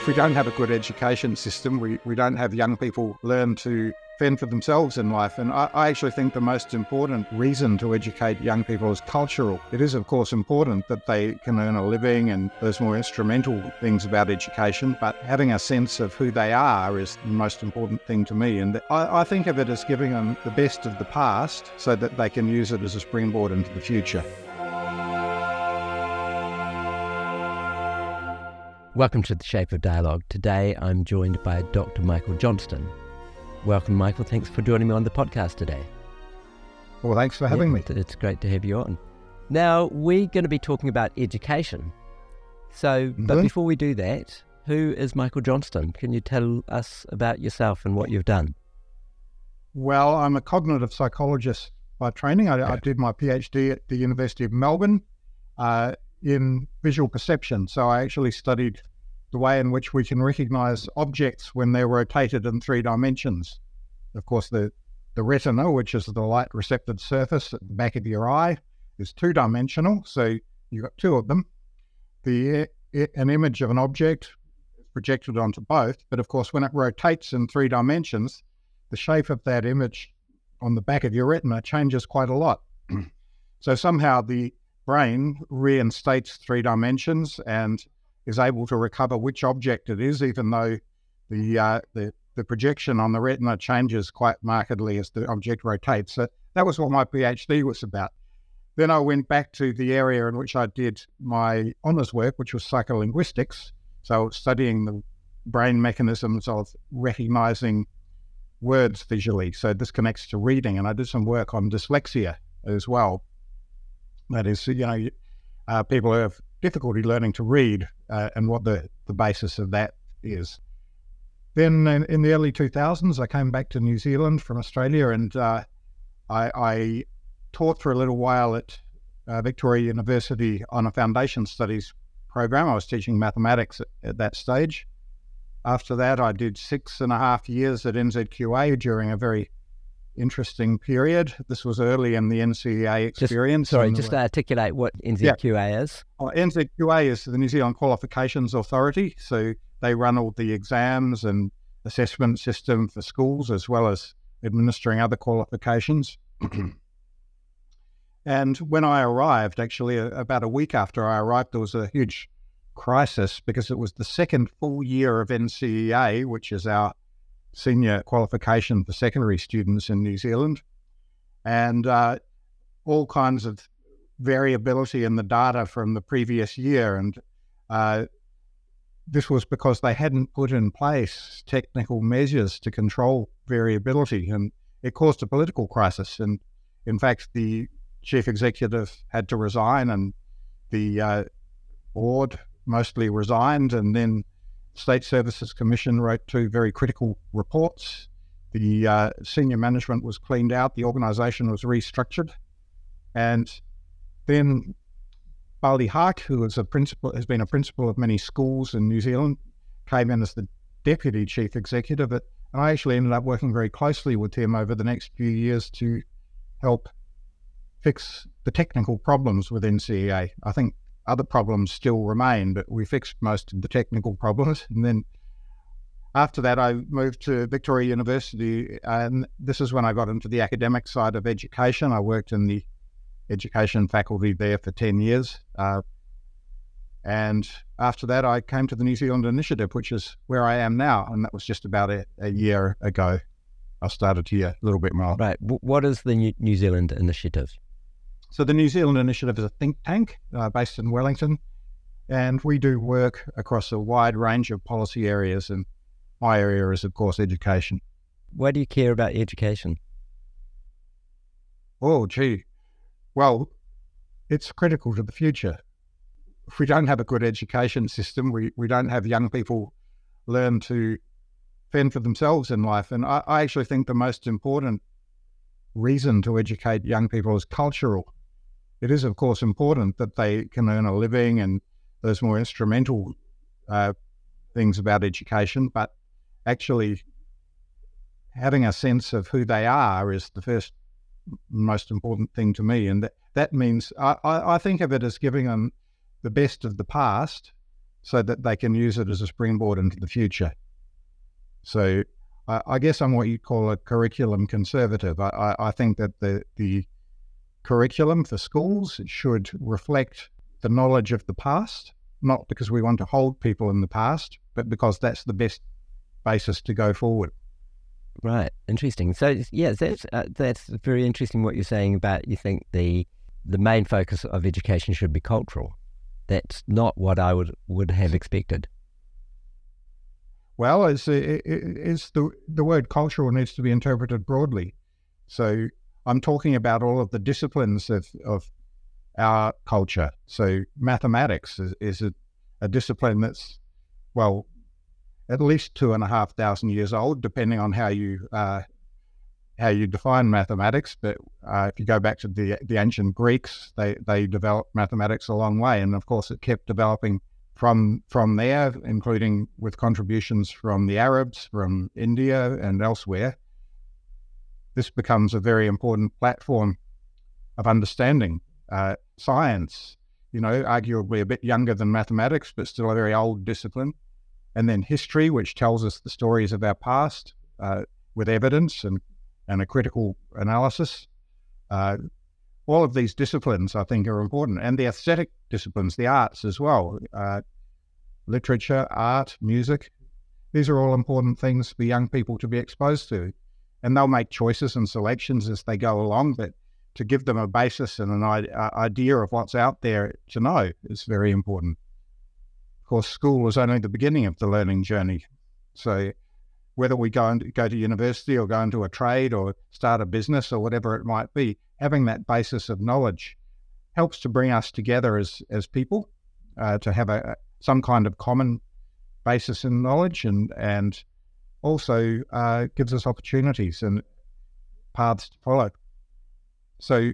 if we don't have a good education system, we, we don't have young people learn to fend for themselves in life. And I, I, actually think the most important reason to educate young people is cultural. It is, of course, important that they can earn a living and there's more instrumental things about education, but having a sense of who they are is the most important thing to me. And I, I think of it as giving them the best of the past so that they can use it as a springboard into the future. Welcome to the Shape of Dialogue. Today I'm joined by Dr. Michael Johnston. Welcome, Michael. Thanks for joining me on the podcast today. Well, thanks for having yeah, me. It's great to have you on. Now, we're going to be talking about education. So, mm-hmm. but before we do that, who is Michael Johnston? Can you tell us about yourself and what you've done? Well, I'm a cognitive psychologist by training. I, okay. I did my PhD at the University of Melbourne. Uh, in visual perception. So I actually studied the way in which we can recognize objects when they're rotated in three dimensions. Of course, the, the retina, which is the light receptive surface at the back of your eye, is two dimensional. So you've got two of them. The an image of an object is projected onto both, but of course, when it rotates in three dimensions, the shape of that image on the back of your retina changes quite a lot. so somehow the brain reinstates three dimensions and is able to recover which object it is, even though the uh, the, the projection on the retina changes quite markedly as the object rotates. So that was what my PhD was about. Then I went back to the area in which I did my honours work, which was psycholinguistics. So studying the brain mechanisms of recognizing words visually. So this connects to reading, and I did some work on dyslexia as well. That is, you know, uh, people have difficulty learning to read uh, and what the, the basis of that is. Then in, in, the early 2000s, I came back to New Zealand from Australia and uh, I, I, taught for a little while at uh, Victoria University on a foundation studies program. I was teaching mathematics at, at that stage. After that, I did six and a half years at NZQA during a very interesting period. This was early in the NCEA experience. Just, sorry, just uh, to articulate what NZQA yeah. is. Oh, NZQA is the New Zealand Qualifications Authority. So they run all the exams and assessment system for schools as well as administering other qualifications. and when I arrived, actually, about a week after I arrived, there was a huge crisis because it was the second full year of NCEA, which is our senior qualification for secondary students in New Zealand, and uh, all kinds of variability in the data from the previous year. And uh, this was because they hadn't put in place technical measures to control variability, and it caused a political crisis. And in fact, the chief executive had to resign, and the uh, board mostly resigned, and then State Services Commission wrote two very critical reports. The uh, senior management was cleaned out, the organisation was restructured, and then Bali Haque, who is a principal, has been a principal of many schools in New Zealand, came in as the deputy chief executive. and I actually ended up working very closely with him over the next few years to help fix the technical problems within NCEA. I think other problems still remain, but we fixed most of the technical problems. And then after that, I moved to Victoria University, and this is when I got into the academic side of education. I worked in the education faculty there for 10 years. Uh, and after that, I came to the New Zealand Initiative, which is where I am now. And that was just about a, a year ago. I started here a little bit more. Right. What is the New Zealand Initiative? So the New Zealand Initiative is a think tank uh, based in Wellington, and we do work across a wide range of policy areas. And my area is, of course, education. Why do you care about education? Oh, gee. Well, it's critical to the future. If we don't have a good education system, we, we don't have young people learn to fend for themselves in life. And I, I actually think the most important reason to educate young people is cultural it is, of course, important that they can earn a living and those more instrumental uh, things about education, but actually having a sense of who they are is the first most important thing to me. And that, that means I, I think of it as giving them the best of the past so that they can use it as a springboard into the future. So I, I guess I'm what you'd call a curriculum conservative. I, I, I think that the, the curriculum for schools should reflect the knowledge of the past, not because we want to hold people in the past, but because that's the best basis to go forward. Right, interesting. So yeah, that's uh, that's very interesting. What you're saying about you think the the main focus of education should be cultural. That's not what I would would have expected. Well, it's, it's the the word cultural needs to be interpreted broadly. So I'm talking about all of the disciplines of, of our culture. So mathematics is, is a, a discipline that's well at least two and a half thousand years old, depending on how you uh, how you define mathematics. But uh, if you go back to the the ancient Greeks, they they developed mathematics a long way, and of course it kept developing from from there, including with contributions from the Arabs, from India, and elsewhere. This becomes a very important platform of understanding uh, science. You know, arguably a bit younger than mathematics, but still a very old discipline and then history, which tells us the stories of our past uh, with evidence and, and a critical analysis. Uh, all of these disciplines, I think, are important, and the aesthetic disciplines, the arts as well, uh, literature, art, music. These are all important things for young people to be exposed to, and they'll make choices and selections as they go along. But to give them a basis and an idea of what's out there to know is very important Of course, school was only the beginning of the learning journey. So whether we go and go to university or go into a trade or start a business or whatever it might be, having that basis of knowledge helps to bring us together as as people uh, to have a some kind of common basis in knowledge and and also uh, gives us opportunities and paths to follow. So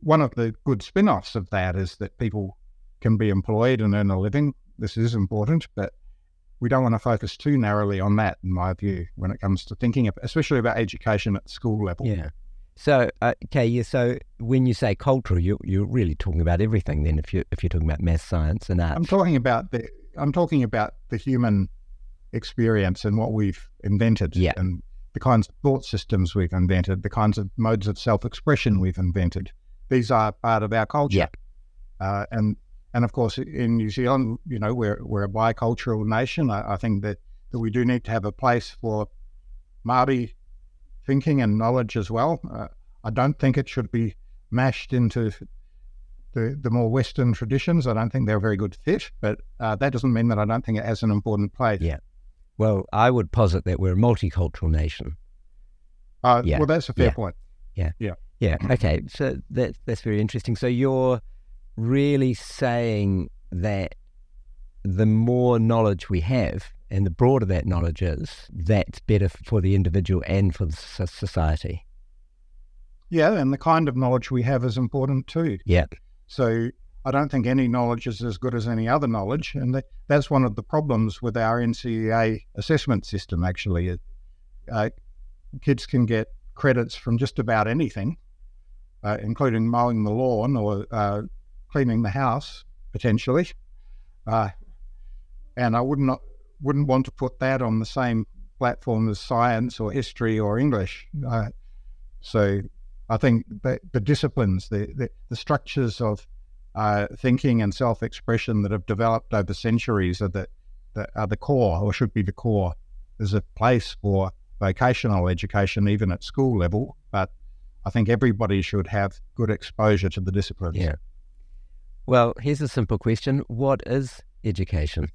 one of the good spin-offs of that is that people can be employed and earn a living this is important, but we don't want to focus too narrowly on that, in my view, when it comes to thinking, of, especially about education at school level. Yeah. So, uh, okay, yeah, so when you say cultural, you, you're really talking about everything. Then, if you if you're talking about math, science, and art, I'm talking about the I'm talking about the human experience and what we've invented, yeah. and the kinds of thought systems we've invented, the kinds of modes of self-expression we've invented. These are part of our culture, yeah. uh, and and of course, in New Zealand, you know, we're, we're a bicultural nation. I, I think that, that we do need to have a place for Māori thinking and knowledge as well. Uh, I don't think it should be mashed into the, the more Western traditions. I don't think they're a very good fit, but uh, that doesn't mean that I don't think it has an important place. Yeah. Well, I would posit that we're a multicultural nation. Uh, yeah. Well, that's a fair yeah. point. Yeah. Yeah. Yeah. Okay. So that, that's very interesting. So you're really saying that the more knowledge we have and the broader that knowledge is, that's better for the individual and for the society. Yeah, and the kind of knowledge we have is important too. Yeah. So I don't think any knowledge is as good as any other knowledge, and that's one of the problems with our NCEA assessment system. Actually, uh, kids can get credits from just about anything, uh, including mowing the lawn or uh, cleaning the house potentially, uh, and I would not wouldn't want to put that on the same platform as science or history or English. Uh, so I think the, the disciplines, the, the, the structures of uh, thinking and self-expression that have developed over centuries are the, the, are the core or should be the core. There's a place for vocational education even at school level, but I think everybody should have good exposure to the disciplines. Yeah. Well, here's a simple question What is education?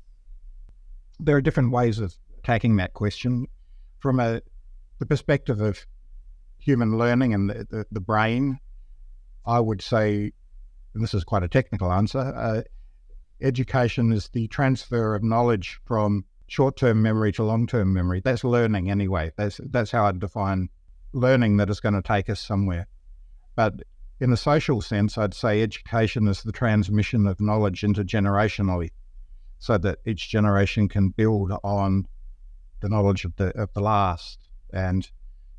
There are different ways of taking that question. From a, the perspective of human learning and the, the, the brain, I would say, and this is quite a technical answer, uh, education is the transfer of knowledge from short-term memory to long-term memory. That's learning anyway. That's that's how I define learning that is going to take us somewhere. But in a social sense, I'd say education is the transmission of knowledge intergenerationally so that each generation can build on the knowledge of the of the last. And,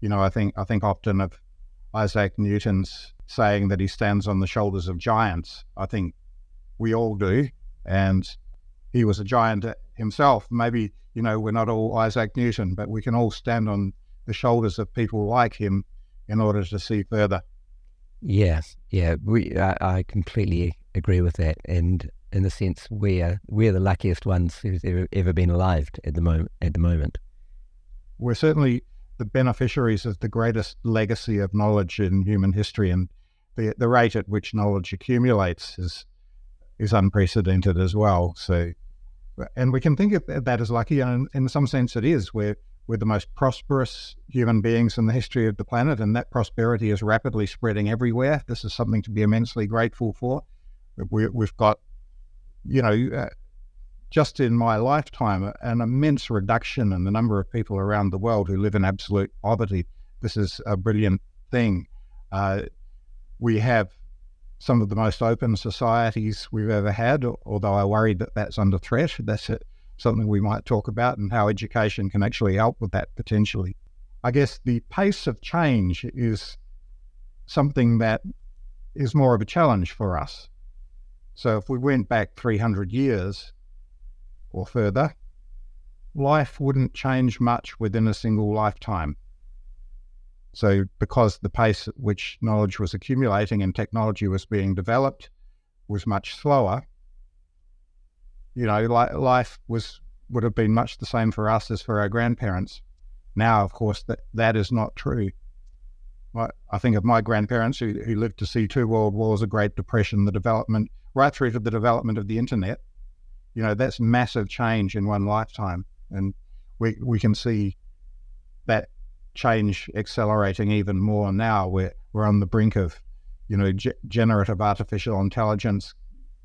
you know, I think I think often of Isaac Newton's saying that he stands on the shoulders of giants. I think we all do. And he was a giant himself. Maybe, you know, we're not all Isaac Newton, but we can all stand on the shoulders of people like him in order to see further. Yes, yeah, we I, I completely agree with that, and in the sense we're we're the luckiest ones who's ever, ever been alive at the moment. At the moment, we're certainly the beneficiaries of the greatest legacy of knowledge in human history, and the the rate at which knowledge accumulates is is unprecedented as well. So, and we can think of that as lucky, and in some sense, it is. We're we're the most prosperous human beings in the history of the planet, and that prosperity is rapidly spreading everywhere. This is something to be immensely grateful for. We, have got, you know, uh, just in my lifetime, an immense reduction in the number of people around the world who live in absolute poverty. This is a brilliant thing. Uh, we have some of the most open societies we've ever had, although I worry that that's under threat. That's it something we might talk about and how education can actually help with that potentially. I guess the pace of change is something that is more of a challenge for us. So if we went back 300 years or further, life wouldn't change much within a single lifetime. So, because the pace at which knowledge was accumulating and technology was being developed was much slower, you know, li- life was would have been much the same for us as for our grandparents. Now, of course, that that is not true. I think of my grandparents who, who lived to see two world wars, a Great Depression, the development, right through to the development of the internet. You know, that's massive change in one lifetime. And we, we can see that change accelerating even more now. We're, we're on the brink of, you know, ge- generative artificial intelligence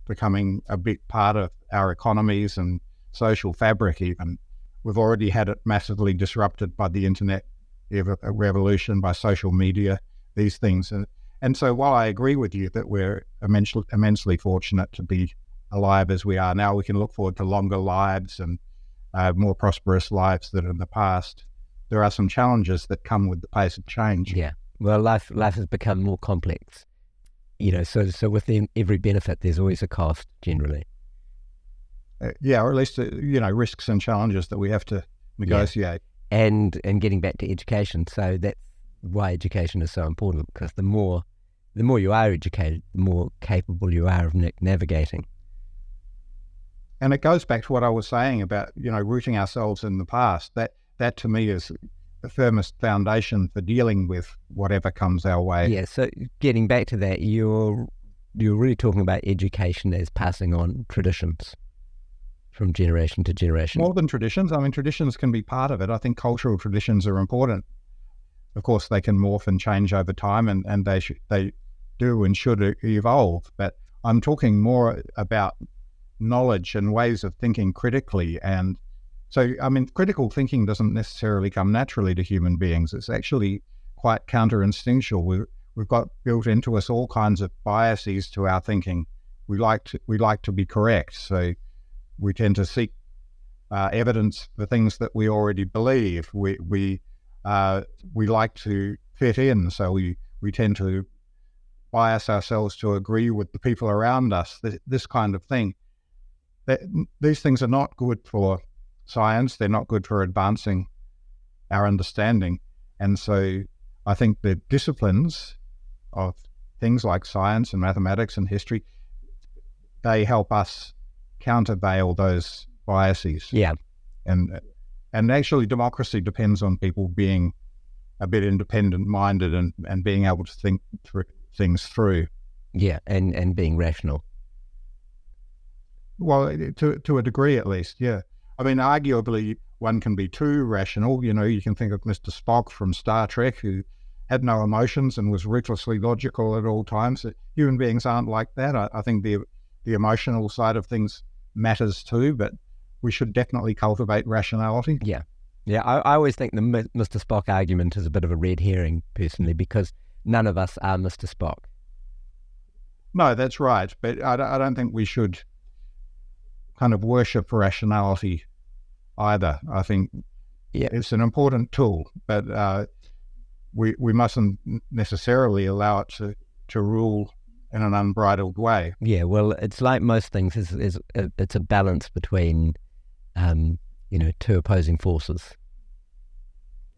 becoming a big part of our economies and social fabric, even. We've already had it massively disrupted by the internet revolution, by social media, these things. And, and so, while I agree with you that we're immensely, immensely fortunate to be alive as we are now, we can look forward to longer lives and uh, more prosperous lives than in the past. There are some challenges that come with the pace of change. Yeah. Well, life life has become more complex you know, so so within every benefit, there's always a cost generally. Uh, yeah, or at least uh, you know risks and challenges that we have to negotiate. Yeah. And and getting back to education, so that's why education is so important because the more the more you are educated, the more capable you are of navigating. And it goes back to what I was saying about you know rooting ourselves in the past. That that to me is the firmest foundation for dealing with whatever comes our way. Yeah. So getting back to that, you're you're really talking about education as passing on traditions from generation to generation. More than traditions. I mean, traditions can be part of it. I think cultural traditions are important. Of course, they can morph and change over time, and, and they sh- they do and should evolve. But I'm talking more about knowledge and ways of thinking critically and so, I mean, critical thinking doesn't necessarily come naturally to human beings. It's actually quite counter-instinctual. We've, we've got built into us all kinds of biases to our thinking. We like to, we like to be correct. So we tend to seek uh, evidence for things that we already believe. We, we, uh, we like to fit in. So we, we tend to bias ourselves to agree with the people around us, this kind of thing. That, these things are not good for science. They're not good for advancing our understanding. And so I think the disciplines of things like science and mathematics and history, they help us countervail those biases. Yeah. And and actually democracy depends on people being a bit independent minded and, and being able to think through things through. Yeah, and, and being rational. Well, to to a degree at least, yeah. I mean, arguably, one can be too rational. You know, you can think of Mr. Spock from Star Trek, who had no emotions and was ruthlessly logical at all times. Uh, human beings aren't like that. I, I think the the emotional side of things matters too, but we should definitely cultivate rationality. Yeah, yeah. I, I always think the Mr. Spock argument is a bit of a red herring, personally, because none of us are Mr. Spock. No, that's right. But I, I don't think we should kind of worship rationality either. I think yeah. it's an important tool, but uh, we we mustn't necessarily allow it to, to rule in an unbridled way. Yeah, well, it's like most things. Is is it's a balance between, um, you know, two opposing forces.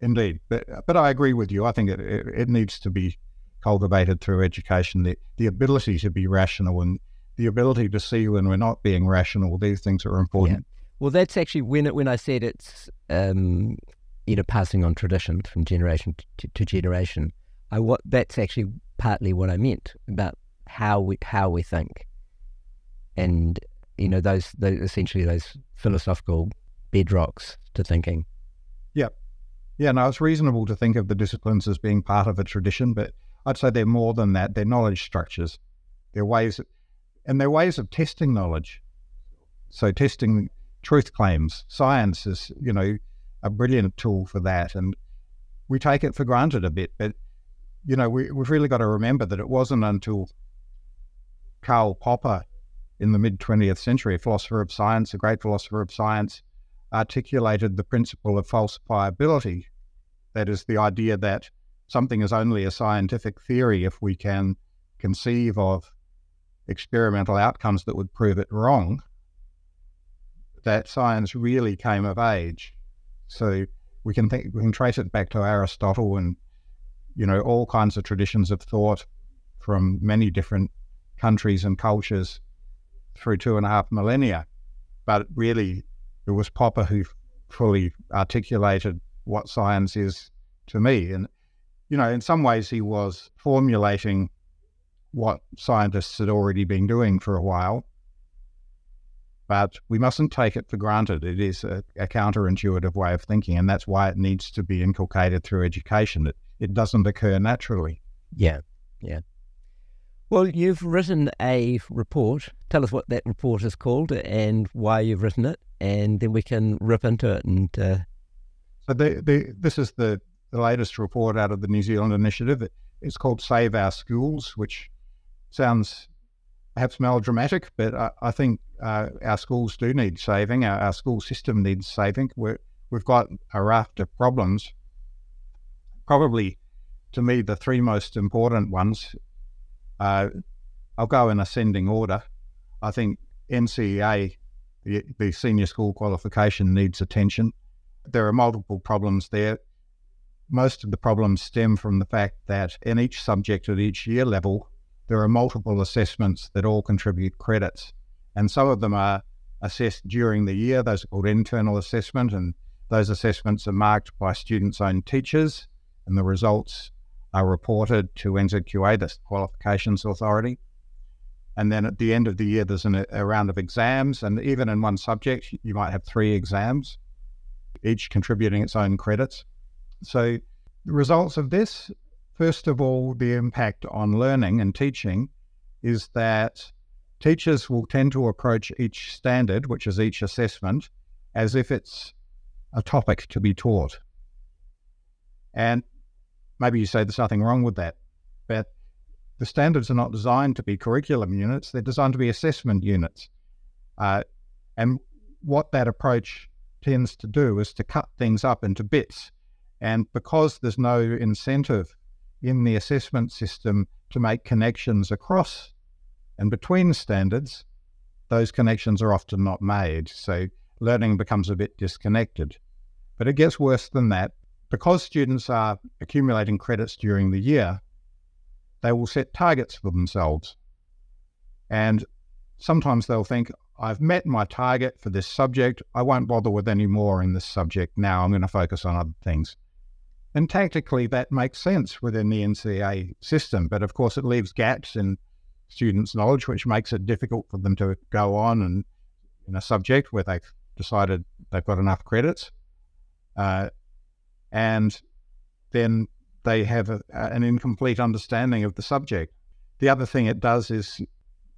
Indeed, but but I agree with you. I think it it, it needs to be cultivated through education. The the ability to be rational and the ability to see when we're not being rational. These things are important. Yeah. Well, that's actually when it, when I said it's um, you know passing on tradition from generation to, to generation. I what that's actually partly what I meant about how we how we think, and you know those, those essentially those philosophical bedrocks to thinking. Yeah, yeah. No, it's reasonable to think of the disciplines as being part of a tradition, but I'd say they're more than that. They're knowledge structures. They're ways, and they're ways of testing knowledge. So testing truth claims, science is you know a brilliant tool for that, and we take it for granted a bit, but you know we, we've really got to remember that it wasn't until Karl Popper in the mid 20th century, a philosopher of science, a great philosopher of science, articulated the principle of falsifiability. That is the idea that something is only a scientific theory if we can conceive of experimental outcomes that would prove it wrong. That science really came of age. So we can think we can trace it back to Aristotle and you know all kinds of traditions of thought from many different countries and cultures through two and a half millennia. But really, it was Popper who fully articulated what science is to me. And, you know, in some ways, he was formulating what scientists had already been doing for a while. But we mustn't take it for granted. It is a, a counterintuitive way of thinking, and that's why it needs to be inculcated through education. It, it doesn't occur naturally. Yeah, yeah. Well, you've written a report. Tell us what that report is called and why you've written it, and then we can rip into it. And uh... so, the, the, this is the, the latest report out of the New Zealand initiative. It, it's called Save Our Schools, which sounds perhaps melodramatic, but I, I think uh, our schools do need saving. Our, our school system needs saving. we we've got a raft of problems. Probably, to me, the three most important ones uh, I'll go in ascending order. I think NCEA, the, the senior school qualification, needs attention. There are multiple problems there. Most of the problems stem from the fact that in each subject at each year level, there are multiple assessments that all contribute credits. And some of them are assessed during the year. Those are called internal assessment, and those assessments are marked by students' own teachers, and the results are reported to NZQA, the Qualifications Authority. And then at the end of the year, there's an, a round of exams. And even in one subject, you might have three exams, each contributing its own credits. So, the results of this first of all, the impact on learning and teaching is that teachers will tend to approach each standard, which is each assessment, as if it's a topic to be taught. And maybe you say there's nothing wrong with that, but the standards are not designed to be curriculum units, they're designed to be assessment units. Uh, and what that approach tends to do is to cut things up into bits. And because there's no incentive in the assessment system to make connections across and between standards, those connections are often not made. So learning becomes a bit disconnected. But it gets worse than that because students are accumulating credits during the year, they will set targets for themselves. And sometimes they'll think, I've met my target for this subject. I won't bother with any more in this subject now. I'm going to focus on other things. And tactically, that makes sense within the NCEA system. But of course, it leaves gaps in students' knowledge, which makes it difficult for them to go on and in a subject where they've decided they've got enough credits. Uh, and then they have a, an incomplete understanding of the subject. The other thing it does is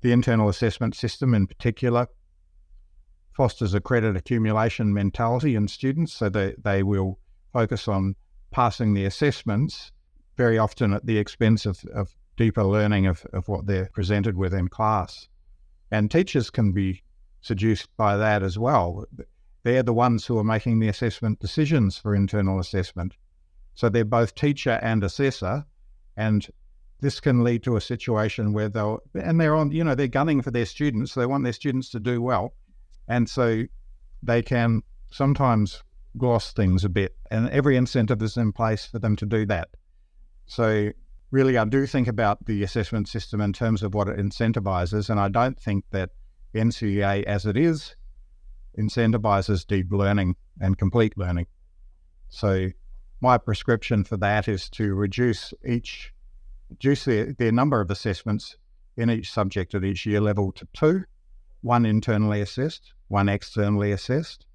the internal assessment system, in particular, fosters a credit accumulation mentality in students, so they, they will focus on passing the assessments very often at the expense of, of deeper learning of, of what they're presented with in class. And teachers can be seduced by that as well. They're the ones who are making the assessment decisions for internal assessment. So they're both teacher and assessor. And this can lead to a situation where they'll, and they're on, you know, they're gunning for their students. They want their students to do well. And so they can sometimes gloss things a bit. And every incentive is in place for them to do that. So really, I do think about the assessment system in terms of what it incentivizes. And I don't think that NCEA as it is incentivizes deep learning and complete learning. So my prescription for that is to reduce each reduce their, their number of assessments in each subject at each year level to two, one internally assessed, one externally assessed,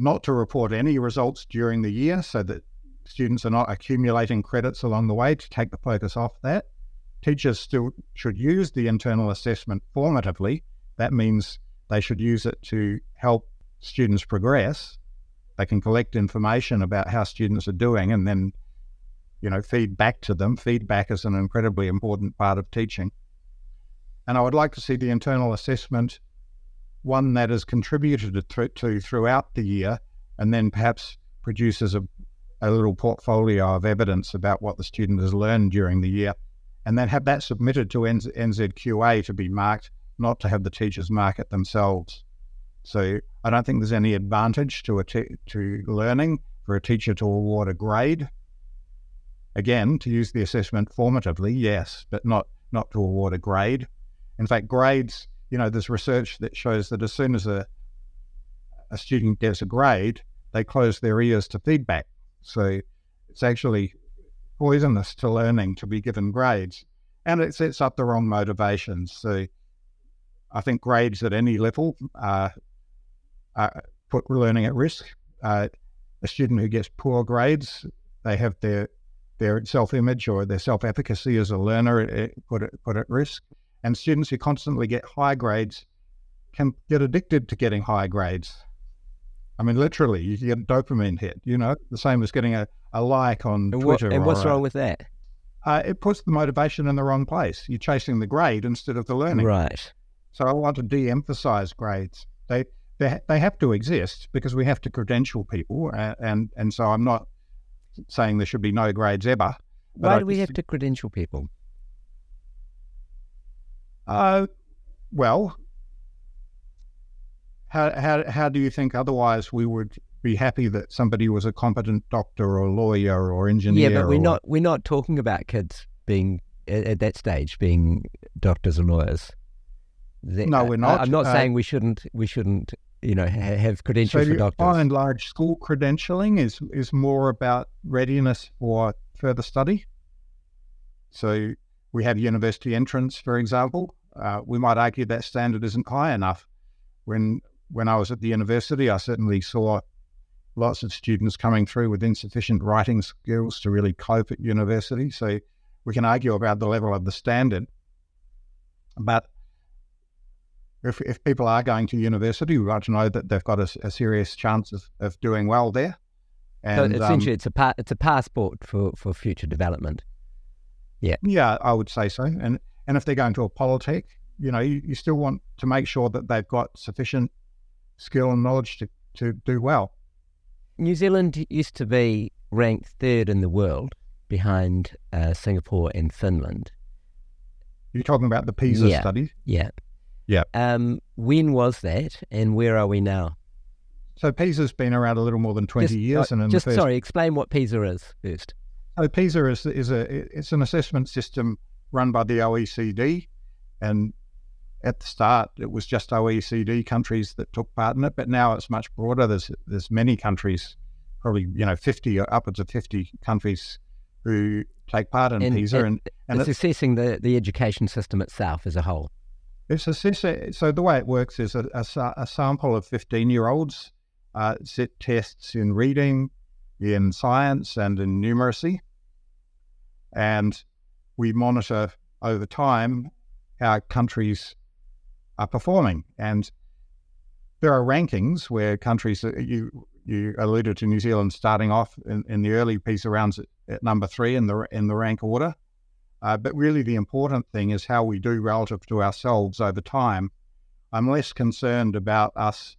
not to report any results during the year so that students are not accumulating credits along the way to take the focus off that. Teachers still should use the internal assessment formatively. That means they should use it to help students progress. They can collect information about how students are doing and then, you know, feed back to them. Feedback is an incredibly important part of teaching. And I would like to see the internal assessment one that is contributed to, to throughout the year and then perhaps produces a, a little portfolio of evidence about what the student has learned during the year and then have that submitted to NZQA to be marked, not to have the teachers mark it themselves. So I don't think there's any advantage to te- to learning for a teacher to award a grade. Again, to use the assessment formatively, yes, but not not to award a grade. In fact, grades, you know, there's research that shows that as soon as a a student gets a grade, they close their ears to feedback. So it's actually poisonous to learning to be given grades, and it sets up the wrong motivations. So I think grades at any level uh, put learning at risk. Uh, a student who gets poor grades, they have their their self image or their self efficacy as a learner it put it, put at risk. And students who constantly get high grades can get addicted to getting high grades. I mean, literally, you get a dopamine hit. You know, the same as getting a, a like on and Twitter. What, and what's wrong with that? Uh, it puts the motivation in the wrong place. You're chasing the grade instead of the learning. Right. So I want to de-emphasize grades. They they, they have to exist because we have to credential people, and, and, and so I'm not saying there should be no grades ever. Why do we have to credential people? Uh, well, how, how, how do you think otherwise we would be happy that somebody was a competent doctor or lawyer or engineer? Yeah, but we're or... not we're not talking about kids being at, at that stage being doctors and lawyers. no, we're not. I, am not uh, saying we shouldn't we shouldn't you know, have credentials so for doctors. By and large, school credentialing is is more about readiness for further study. So we have university entrance, for example. Uh, we might argue that standard isn't high enough. When when I was at the university, I certainly saw lots of students coming through with insufficient writing skills to really cope at university. So we can argue about the level of the standard, but if, if people are going to university, we want to know that they've got a, a serious chance of, of doing well there. And, so essentially, um, it's a pa- it's a passport for, for future development. Yeah, yeah, I would say so. And and if they're going to a polytech, you know, you, you still want to make sure that they've got sufficient skill and knowledge to, to do well. New Zealand used to be ranked third in the world behind uh, Singapore and Finland. You're talking about the PISA yeah. study? Yeah. Yeah. Um, when was that, and where are we now? So PISA's been around a little more than twenty just, years, uh, and just first... sorry, explain what PISA is first. So PISA is is a it's an assessment system run by the OECD, and at the start it was just OECD countries that took part in it, but now it's much broader. There's there's many countries, probably you know fifty or upwards of fifty countries who take part in PISA, and, and, and it's, it's assessing the the education system itself as a whole. It's a, so the way it works is a, a, a sample of 15 year olds uh, sit tests in reading, in science, and in numeracy. And we monitor over time how countries are performing. And there are rankings where countries, you, you alluded to New Zealand starting off in, in the early PISA rounds at, at number three in the, in the rank order. Uh, but really, the important thing is how we do relative to ourselves over time. I'm less concerned about us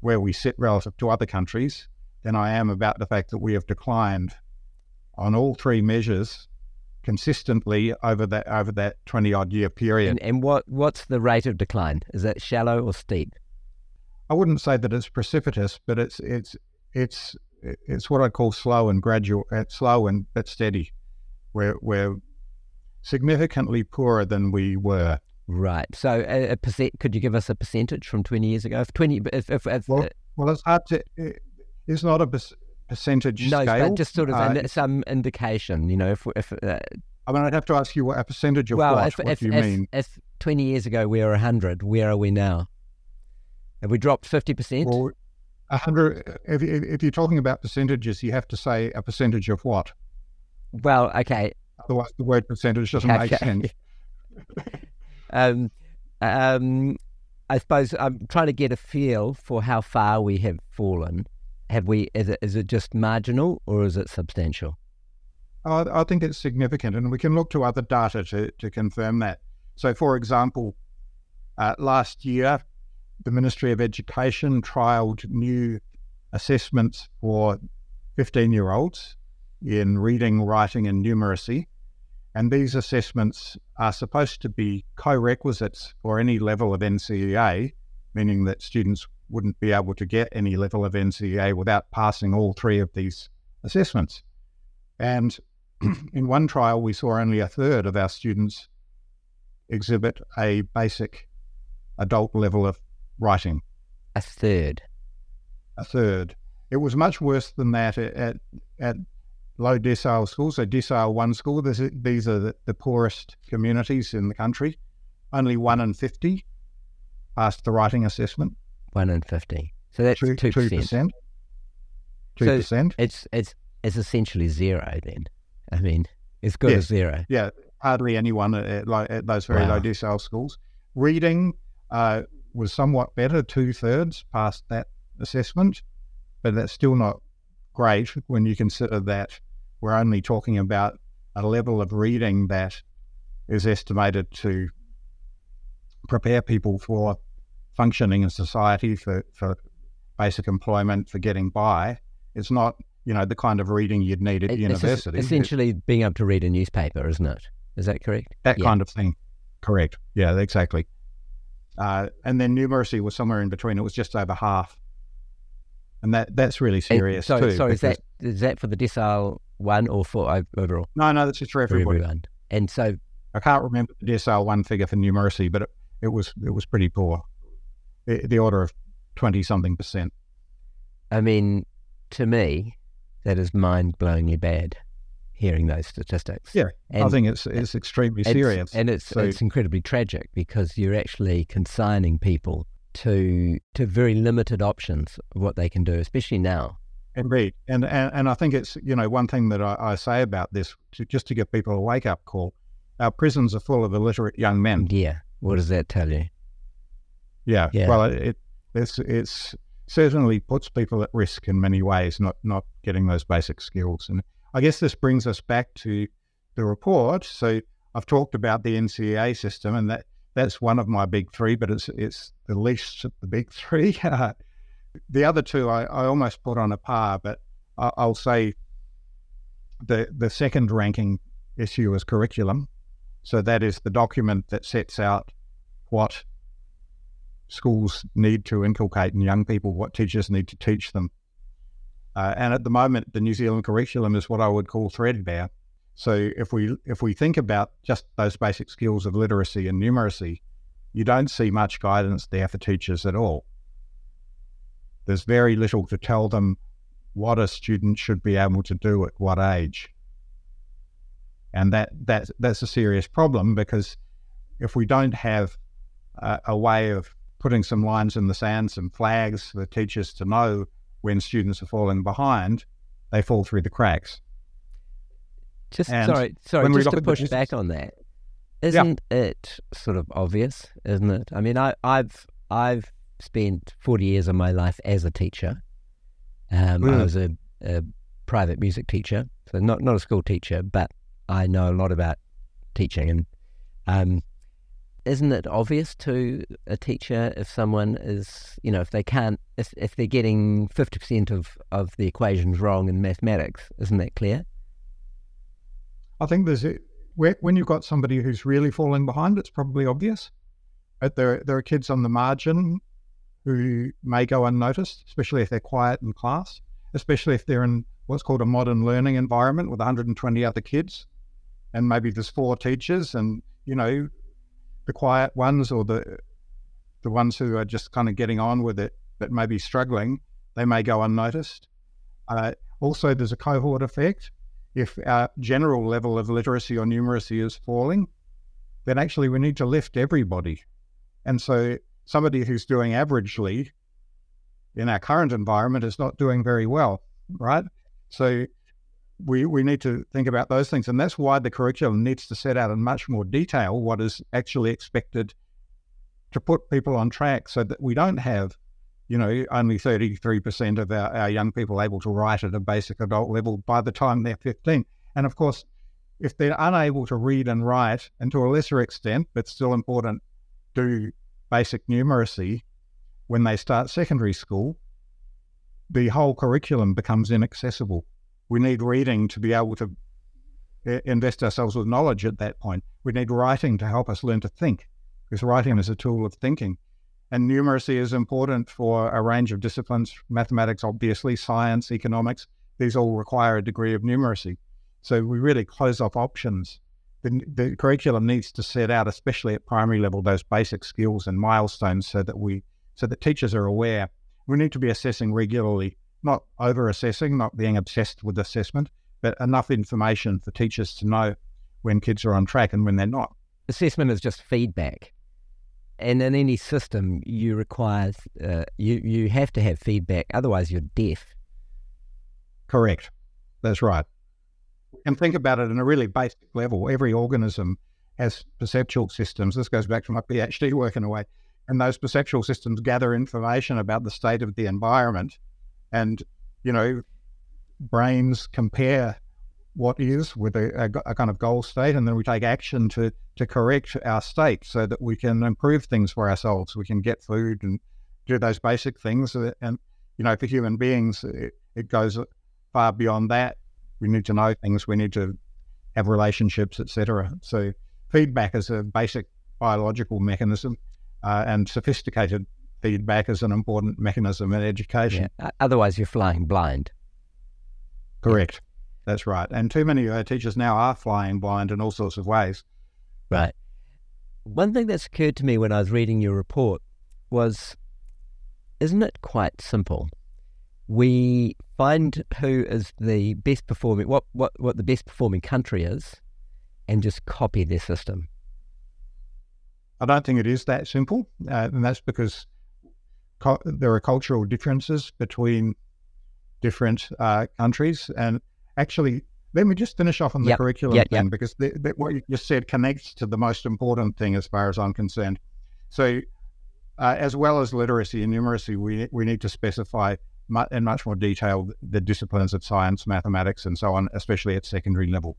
where we sit relative to other countries than I am about the fact that we have declined on all three measures consistently over that over that twenty odd year period. And, and what what's the rate of decline? Is it shallow or steep? I wouldn't say that it's precipitous, but it's it's it's it's what I call slow and gradual, uh, slow and but steady. We're we're significantly poorer than we were. Right. So a, a percent. Could you give us a percentage from twenty years ago? If twenty, if, if, if well, well, it's hard to. It's not a percentage no, scale. but just sort of uh, some indication. You know, if if. Uh, I mean, I'd have to ask you what a percentage of well, what. If, what if, do you if, mean? If twenty years ago we were hundred, where are we now? Have we dropped fifty percent? Well, hundred. If, if you're talking about percentages, you have to say a percentage of what. Well, okay. Otherwise, the word percentage doesn't okay. make sense. um, um, I suppose I'm trying to get a feel for how far we have fallen. Have we? Is it is it just marginal or is it substantial? I think it's significant, and we can look to other data to, to confirm that. So, for example, uh, last year, the Ministry of Education trialled new assessments for 15 year olds in reading, writing, and numeracy. And these assessments are supposed to be co requisites for any level of NCEA, meaning that students wouldn't be able to get any level of NCEA without passing all three of these assessments. And in one trial, we saw only a third of our students exhibit a basic adult level of writing. A third. A third. It was much worse than that at, at low decile schools. So decile one school, this, these are the, the, poorest communities in the country. Only one in 50 passed the writing assessment. One in 50. So that's 2%. 2%. 2%. So it's, it's, it's essentially zero then. I mean, it's good yes. as zero. Yeah, hardly anyone at, at those very wow. low decile schools. Reading uh, was somewhat better, two thirds passed that assessment, but that's still not great when you consider that we're only talking about a level of reading that is estimated to prepare people for functioning in society, for, for basic employment, for getting by. It's not, you know, the kind of reading you'd need at it's university. Essentially, it's, being able to read a newspaper, isn't it? Is that correct? That yeah. kind of thing. Correct. Yeah, exactly. Uh, and then numeracy was somewhere in between. It was just over half, and that that's really serious and so, too. So is that is that for the decile one or for overall? No, no, that's just for everybody. For everyone. And so I can't remember the decile one figure for numeracy, but it, it was it was pretty poor, the, the order of twenty something percent. I mean, to me, that is mind blowingly bad. Hearing those statistics, yeah, and, I think it's it's extremely serious, and it's so, it's incredibly tragic because you're actually consigning people to to very limited options of what they can do, especially now. Indeed, and, and and I think it's you know one thing that I, I say about this, to, just to give people a wake up call. Our prisons are full of illiterate young men. Yeah, what does that tell you? Yeah, yeah. well, it it's it's certainly puts people at risk in many ways, not not getting those basic skills. And I guess this brings us back to the report. So I've talked about the NCEA system, and that that's one of my big three, but it's it's the least of the big three. the other two I, I almost put on a par, but I, I'll say the the second ranking issue is curriculum. So that is the document that sets out what schools need to inculcate in young people, what teachers need to teach them. Uh, and at the moment, the New Zealand curriculum is what I would call threadbare. So if we if we think about just those basic skills of literacy and numeracy, you don't see much guidance there for teachers at all. There's very little to tell them what a student should be able to do at what age. And that, that that's a serious problem because if we don't have a, a way of putting some lines in the sand, some flags for the teachers to know when students are falling behind, they fall through the cracks. Just and sorry, sorry, just to push back on that. Isn't yeah. it sort of obvious, isn't it? I mean, I, I've I've spent 40 years of my life as a teacher. Um, mm. I was a, a, private music teacher, so not not a school teacher, but I know a lot about teaching. And um, isn't it obvious to a teacher if someone is, you know, if they can't, if, if they're getting 50% of, of the equations wrong in mathematics, isn't that clear? I think there's when you've got somebody who's really falling behind, it's probably obvious. But there, there are kids on the margin who may go unnoticed, especially if they're quiet in class, especially if they're in what's called a modern learning environment with 120 other kids, and maybe there's four teachers, and you know, the quiet ones or the the ones who are just kind of getting on with it but maybe struggling, they may go unnoticed. Uh, also, there's a cohort effect. If our general level of literacy or numeracy is falling, then actually we need to lift everybody. And so somebody who's doing averagely in our current environment is not doing very well, right? So we we need to think about those things, and that's why the curriculum needs to set out in much more detail what is actually expected to put people on track, so that we don't have you know, only 33% of our, our young people able to write at a basic adult level by the time they're 15. And of course, if they're unable to read and write, and to a lesser extent, but still important, do basic numeracy when they start secondary school, the whole curriculum becomes inaccessible. We need reading to be able to eh, invest ourselves with knowledge at that point. We need writing to help us learn to think, because writing is a tool of thinking. And numeracy is important for a range of disciplines mathematics, obviously, science, economics. These all require a degree of numeracy. So we really close off options. The, the curriculum needs to set out, especially at primary level, those basic skills and milestones so that we so that teachers are aware. We need to be assessing regularly, not over assessing, not being obsessed with assessment, but enough information for teachers to know when kids are on track and when they're not. Assessment is just feedback and in any system, you require uh, you you have to have feedback. Otherwise, you're deaf. Correct. That's right. And think about it in a really basic level. Every organism has perceptual systems. This goes back to my PhD work in a way. And those perceptual systems gather information about the state of the environment. And, you know, brains compare what is with a, a, a, kind of goal state, and then we take action to to correct our state so that we can improve things for ourselves. We can get food and do those basic things. Uh, and you know, for human beings, it, it goes far beyond that. We need to know things. We need to have relationships, etc. So feedback is a basic biological mechanism, uh, and sophisticated feedback is an important mechanism in education. Yeah. Otherwise, you're flying blind. Correct. That's right. And too many of our teachers now are flying blind in all sorts of ways. Right. One thing that's occurred to me when I was reading your report was isn't it quite simple? We find who is the best performing, what, what, what the best performing country is, and just copy their system. I don't think it is that simple. Uh, and that's because there are cultural differences between different uh, countries. And actually, let me just finish off on the yep. curriculum yep, thing yep. because the, the, what you just said connects to the most important thing as far as I'm concerned. So, uh, as well as literacy and numeracy, we, we need to specify mu- in much more detail the disciplines of science, mathematics, and so on, especially at secondary level.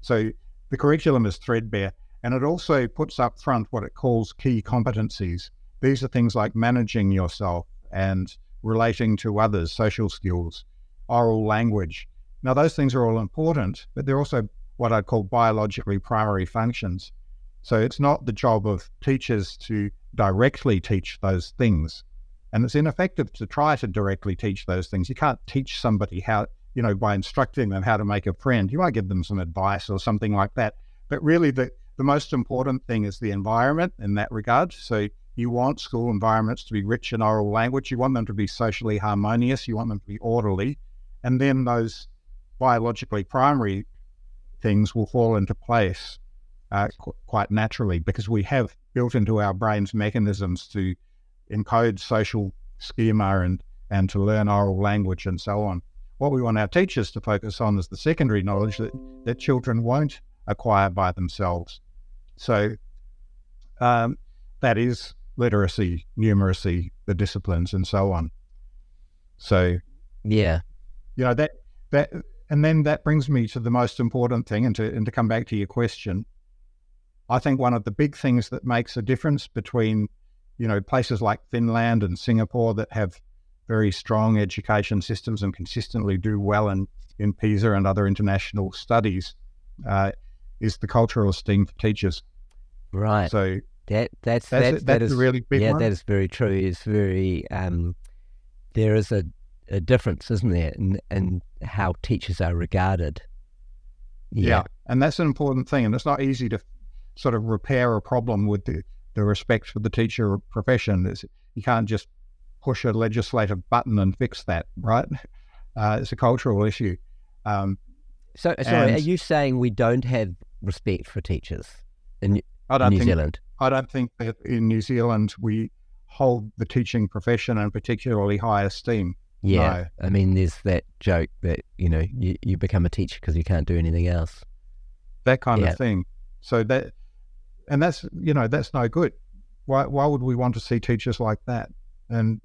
So, the curriculum is threadbare and it also puts up front what it calls key competencies. These are things like managing yourself and relating to others, social skills, oral language, now, those things are all important, but they're also what I'd call biologically primary functions. So it's not the job of teachers to directly teach those things. And it's ineffective to try to directly teach those things. You can't teach somebody how, you know, by instructing them how to make a friend. You might give them some advice or something like that. But really, the, the most important thing is the environment in that regard. So you want school environments to be rich in oral language. You want them to be socially harmonious. You want them to be orderly. And then those biologically primary things will fall into place uh, qu- quite naturally because we have built into our brains mechanisms to encode social schema and, and to learn oral language and so on. What we want our teachers to focus on is the secondary knowledge that, that children won't acquire by themselves. So um, that is literacy, numeracy, the disciplines, and so on. So, yeah, you know that that and then that brings me to the most important thing, and to, and to come back to your question. I think one of the big things that makes a difference between, you know, places like Finland and Singapore that have very strong education systems and consistently do well in, in PISA and other international studies uh, is the cultural esteem for teachers. Right. So that that's that's, that's, that's a really big yeah, one. that is very true. It's very um, there is a, a difference, isn't there, in, in how teachers are regarded. yeah. and that's an important thing, and it's not easy to sort of repair a problem with the, the respect for the teacher profession. It's, you can't just push a legislative button and fix that, right? Uh, it's a cultural issue. Um, So, sorry, are you saying we don't have respect for teachers in I don't New Zealand? I don't think that in New Zealand we hold the teaching profession in particularly high esteem. Yeah, I mean, there's that joke that you know you, you become a teacher because you can't do anything else. that kind Yeah. of thing. So that, and that's you know that's no good. Why why would we want to see teachers like that? And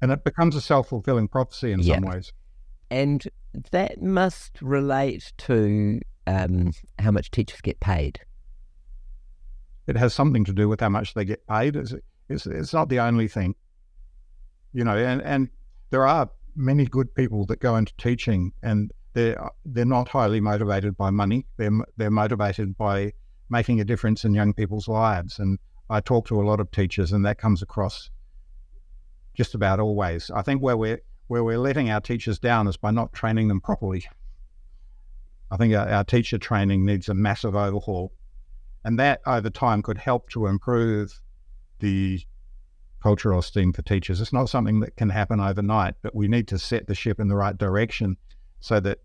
and it becomes a self fulfilling prophecy in Yeah. some ways. And that must relate to um, how much teachers get paid. It has something to do with how much they get paid. It's it's, it's not the only thing. You know, and and there are many good people that go into teaching, and they're they're not highly motivated by money. They're they're motivated by making a difference in young people's lives. And I talk to a lot of teachers, and that comes across just about always. I think where we're where we're letting our teachers down is by not training them properly. I think our, our teacher training needs a massive overhaul, and that over time could help to improve the cultural esteem for teachers. It's not something that can happen overnight, but we need to set the ship in the right direction so that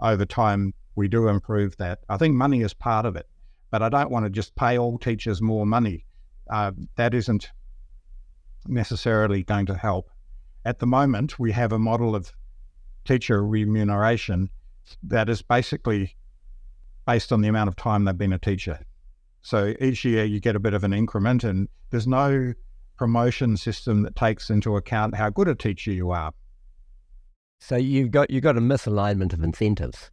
over time we do improve that. I think money is part of it, but I don't want to just pay all teachers more money. Uh, that isn't necessarily going to help. At the moment, we have a model of teacher remuneration that is basically based on the amount of time they've been a teacher. So each year you get a bit of an increment, and there's no promotion system that takes into account how good a teacher you are. So you've got you've got a misalignment of incentives.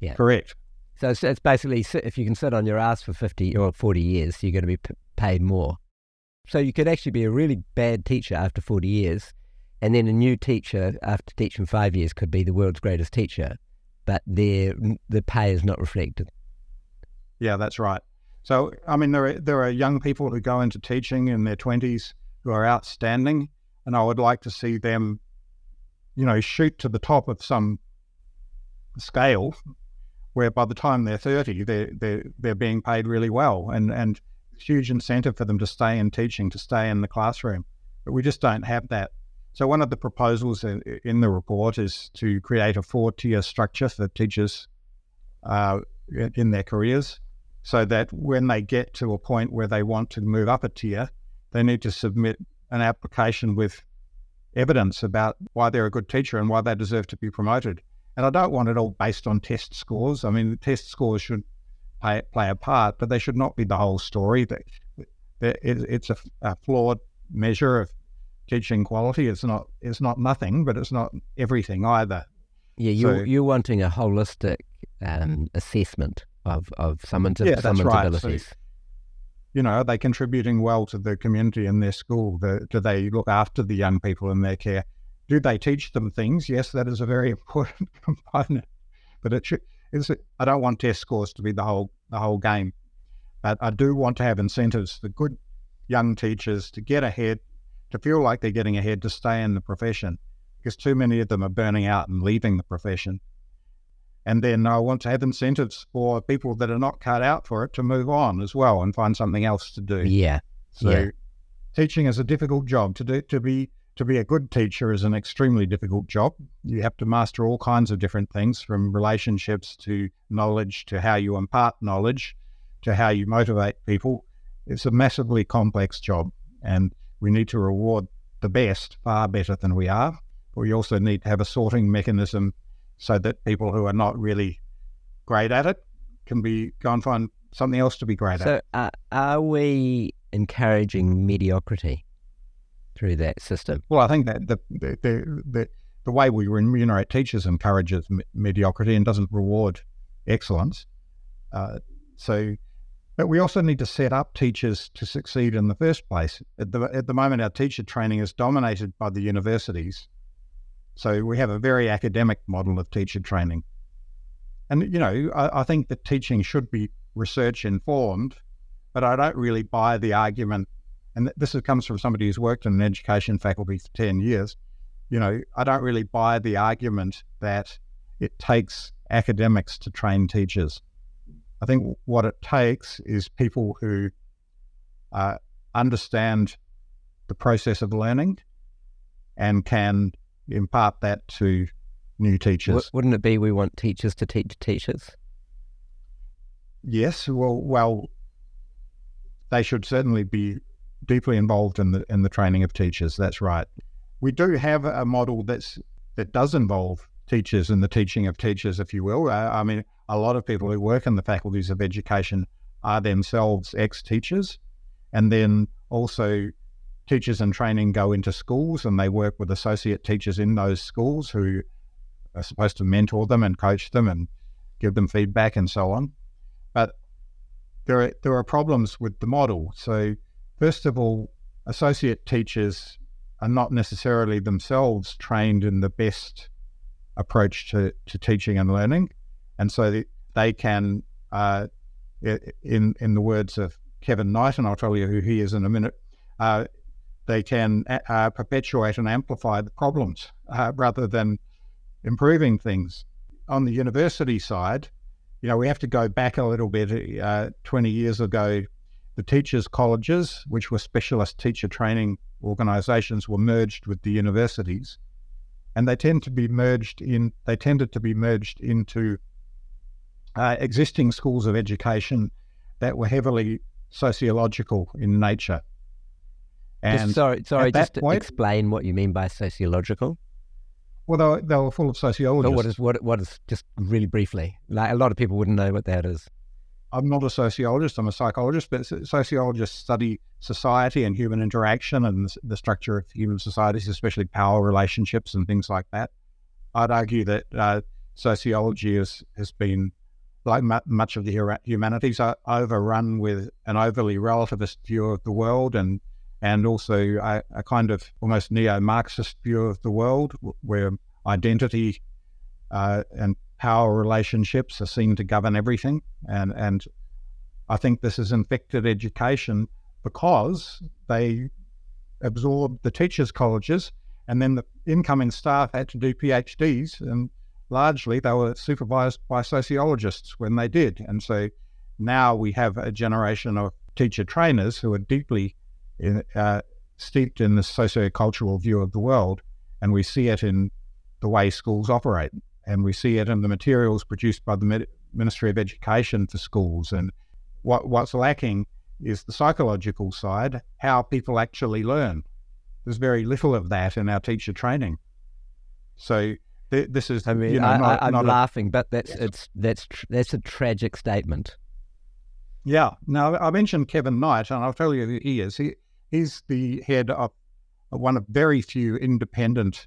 Yeah, Correct. So it's, it's basically if you can sit on your ass for fifty or forty years, you're going to be p- paid more. So you could actually be a really bad teacher after forty years, and then a new teacher after teaching five years could be the world's greatest teacher, but their the pay is not reflected. Yeah, that's right. So, I mean, there are, there are young people who go into teaching in their 20s who are outstanding, and I would like to see them, you know, shoot to the top of some scale where by the time they're 30, they're, they're, they're being paid really well and, and huge incentive for them to stay in teaching, to stay in the classroom. But we just don't have that. So, one of the proposals in, in the report is to create a four tier structure for teachers uh, in in their careers so that when they get to a point where they want to move up a tier, they need to submit an application with evidence about why they're a good teacher and why they deserve to be promoted. And I don't want it all based on test scores. I mean, the test scores should play, play a part, but they should not be the whole story. That that it, it's a, a flawed measure of teaching quality. It's not it's not nothing, but it's not everything either. Yeah, you're So- you're wanting a holistic um, assessment of of someone's Yeah, that's someone's right. So- abilities. you know, are they contributing well to the community in their school? The, do they look after the young people in their care? Do they teach them things? Yes, that is a very important component. But it should, it's, I don't want test scores to be the whole the whole game. But I do want to have incentives for good young teachers to get ahead, to feel like they're getting ahead, to stay in the profession, because too many of them are burning out and leaving the profession. And then I want to have incentives for people that are not cut out for it to move on as well and find something else to do. Yeah, So yeah. teaching is a difficult job to do. To be to be a good teacher is an extremely difficult job. You have to master all kinds of different things, from relationships to knowledge to how you impart knowledge to how you motivate people. It's a massively complex job, and we need to reward the best far better than we are. But we also need to have a sorting mechanism so that people who are not really great at it can be go and find something else to be great at. So uh, are we encouraging mediocrity through that system? Well, I think that the the the, the, the way we remunerate teachers encourages me- mediocrity and doesn't reward excellence. Uh, so, but we also need to set up teachers to succeed in the first place. At the at the moment, our teacher training is dominated by the universities. So we have a very academic model of teacher training. and you know, I, I think that teaching should be research informed, but I don't really buy the argument. And this comes from somebody who's worked in an education faculty for ten years. You know, I don't really buy the argument that it takes academics to train teachers. I think what it takes is people who uh, understand the process of learning and can impart that to new teachers. Wouldn't it be we want teachers to teach teachers? Yes. Well, well, they should certainly be deeply involved in the in the training of teachers. That's right. We do have a model that's that does involve teachers and the teaching of teachers, if you will. Uh, I mean, a lot of people who work in the faculties of education are themselves ex-teachers, and then also teachers in training go into schools and they work with associate teachers in those schools who are supposed to mentor them and coach them and give them feedback and so on. But there are, there are problems with the model. So, first of all, associate teachers are not necessarily themselves trained in the best approach to, to teaching and learning. And so they can, uh, in, in the words of Kevin Knight, and I'll tell you who he is in a minute, uh, they can uh, perpetuate and amplify the problems uh, rather than improving things. On the university side, you know, we have to go back a little bit. Uh, 20 years ago, the teachers' colleges, which were specialist teacher training organisations, were merged with the universities, and they tend to be merged in. They tended to be merged into uh, existing schools of education that were heavily sociological in nature. And just, sorry, sorry, just to point, explain what you mean by sociological. Well, they were, they were full of sociologists. what is what? What is just really briefly? Like a lot of people wouldn't know what that is. I'm not a sociologist. I'm a psychologist, but sociologists study society and human interaction and the structure of human societies, especially power relationships and things like that. I'd argue that uh, sociology has has been like much of the humanities, are overrun with an overly relativist view of the world and and also a, a kind of almost neo-Marxist view of the world, where identity uh, and power relationships are seen to govern everything. And and I think this has infected education because they absorbed the teachers' colleges, and then the incoming staff had to do PhDs, and largely they were supervised by sociologists when they did. And so now we have a generation of teacher trainers who are deeply in, uh, steeped in the socio-cultural view of the world, and we see it in the way schools operate, and we see it in the materials produced by the Ministry of Education for schools. And what what's lacking is the psychological side, how people actually learn. There's very little of that in our teacher training. So th- this is, I mean, you know, I, not, am not laughing, a, but that's it's that's tr- that's a tragic statement. Yeah. Now I mentioned Kevin Knight, and I'll tell you who he is. He He's the head of one of very few independent